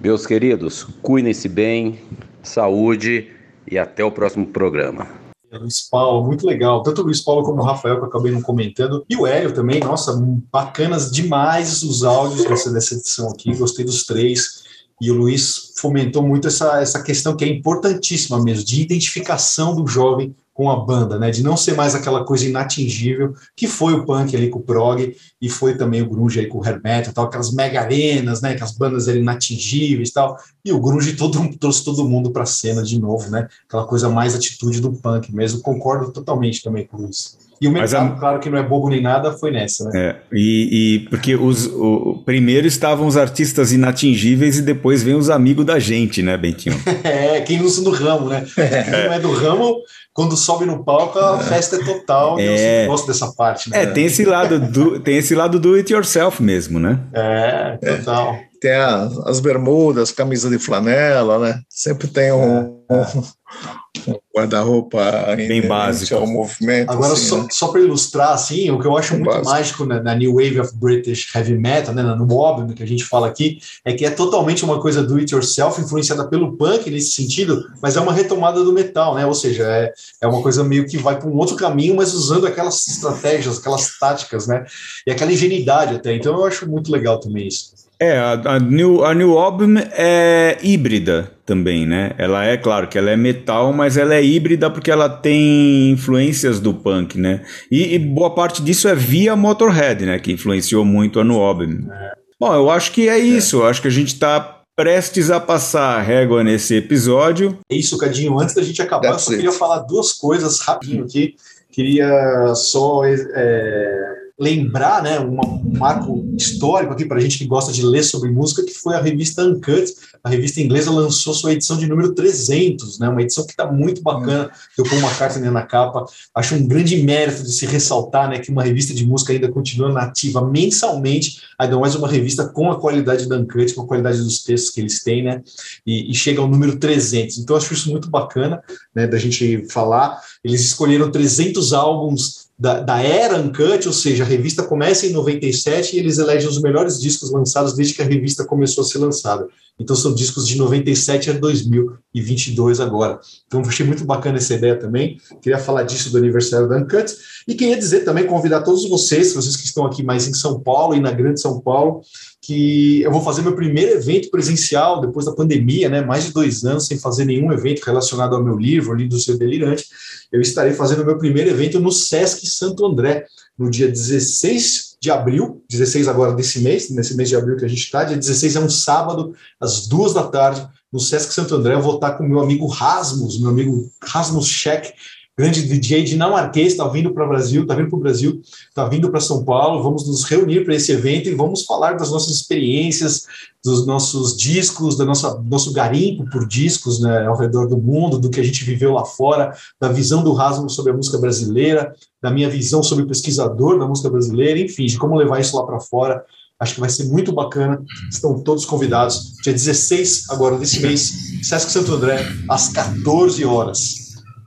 Meus queridos, cuidem-se bem, saúde e até o próximo programa. Luiz Paulo, muito legal. Tanto o Luiz Paulo como o Rafael, que eu acabei não comentando. E o Hélio também, nossa, bacanas demais os áudios dessa, dessa edição aqui. Gostei dos três. E o Luiz fomentou muito essa, essa questão que é importantíssima mesmo, de identificação do jovem com a banda, né? De não ser mais aquela coisa inatingível que foi o punk ali com o prog e foi também o grunge aí com o hair metal, tal, aquelas mega arenas, né? Aquelas bandas ali inatingíveis, tal. E o grunge todo trouxe todo mundo para a cena de novo, né? Aquela coisa mais atitude do punk mesmo. Concordo totalmente também com isso. E o mercado, a... claro que não é bobo nem nada, foi nessa, né? É, e, e porque os, o, primeiro estavam os artistas inatingíveis e depois vem os amigos da gente, né, Bentinho? é, quem não é do ramo, né? Quem não é do ramo, quando sobe no palco, a festa é total. É. Eu gosto dessa parte, né? É, tem esse lado do, tem esse lado do it yourself mesmo, né? É, total. É tem a, as bermudas, camisa de flanela, né? Sempre tem um, um, um guarda-roupa bem básico ao movimento. Agora, assim, só, né? só para ilustrar, assim, o que eu acho muito básico. mágico na, na, New Wave of British Heavy Metal, né, no Mob, que a gente fala aqui, é que é totalmente uma coisa do it yourself, influenciada pelo punk nesse sentido, mas é uma retomada do metal, né? Ou seja, é, é uma coisa meio que vai para um outro caminho, mas usando aquelas estratégias, aquelas táticas, né? E aquela ingenuidade até. Então eu acho muito legal também isso. É, a, a, New, a New Album é híbrida também, né? Ela é, claro que ela é metal, mas ela é híbrida porque ela tem influências do punk, né? E, e boa parte disso é via Motorhead, né? Que influenciou muito a New Album. É. Bom, eu acho que é isso. Eu acho que a gente tá prestes a passar a régua nesse episódio. É isso, Cadinho. Antes da gente acabar, eu só queria falar duas coisas rapidinho aqui. Queria só... É lembrar né, uma, um marco histórico aqui para a gente que gosta de ler sobre música, que foi a revista Uncut. A revista inglesa lançou sua edição de número 300, né, uma edição que está muito bacana, eu ponho uma carta na capa. Acho um grande mérito de se ressaltar né, que uma revista de música ainda continua nativa mensalmente, ainda mais uma revista com a qualidade da Uncut, com a qualidade dos textos que eles têm, né, e, e chega ao número 300. Então, acho isso muito bacana né, da gente falar. Eles escolheram 300 álbuns da, da era Uncut, ou seja, a revista começa em 97 e eles elegem os melhores discos lançados desde que a revista começou a ser lançada. Então são discos de 97 a 2022 agora. Então achei muito bacana essa ideia também. Queria falar disso do aniversário da Uncut e queria dizer também convidar todos vocês, vocês que estão aqui mais em São Paulo e na Grande São Paulo, que eu vou fazer meu primeiro evento presencial depois da pandemia, né? Mais de dois anos sem fazer nenhum evento relacionado ao meu livro, ali do seu delirante eu estarei fazendo meu primeiro evento no Sesc Santo André, no dia 16 de abril, 16 agora desse mês, nesse mês de abril que a gente está, dia 16 é um sábado, às duas da tarde, no Sesc Santo André, eu vou estar com meu amigo Rasmus, meu amigo Rasmus Scheck, grande DJ dinamarquês, está vindo para o Brasil, está vindo para o Brasil, está vindo para São Paulo. Vamos nos reunir para esse evento e vamos falar das nossas experiências, dos nossos discos, do nosso, nosso garimpo por discos né, ao redor do mundo, do que a gente viveu lá fora, da visão do Rasmus sobre a música brasileira, da minha visão sobre o pesquisador da música brasileira, enfim, de como levar isso lá para fora. Acho que vai ser muito bacana. Estão todos convidados. Dia 16 agora desse mês, Sesc Santo André, às 14 horas.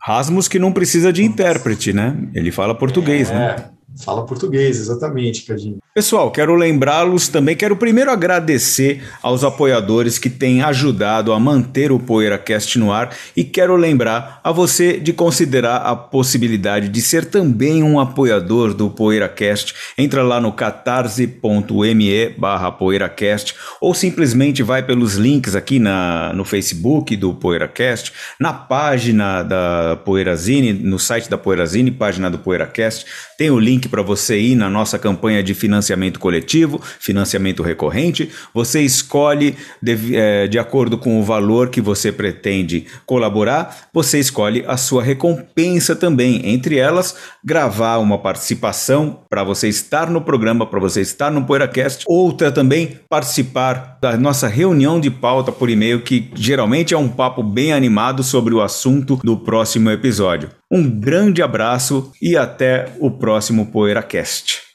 Rasmus que não precisa de intérprete, né? Ele fala português, é, né? Fala português, exatamente, Cadinho. Pessoal, quero lembrá-los também, quero primeiro agradecer aos apoiadores que têm ajudado a manter o PoeiraCast no ar e quero lembrar a você de considerar a possibilidade de ser também um apoiador do PoeiraCast. Entra lá no catarse.me barra PoeiraCast ou simplesmente vai pelos links aqui na, no Facebook do PoeiraCast, na página da Poeirazine, no site da Poeirazine, página do PoeiraCast, tem o link para você ir na nossa campanha de financiamento financiamento coletivo, financiamento recorrente. Você escolhe, de, é, de acordo com o valor que você pretende colaborar, você escolhe a sua recompensa também. Entre elas, gravar uma participação para você estar no programa, para você estar no PoeiraCast. Outra também, participar da nossa reunião de pauta por e-mail, que geralmente é um papo bem animado sobre o assunto do próximo episódio. Um grande abraço e até o próximo PoeiraCast.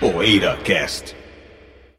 PoeiraCast.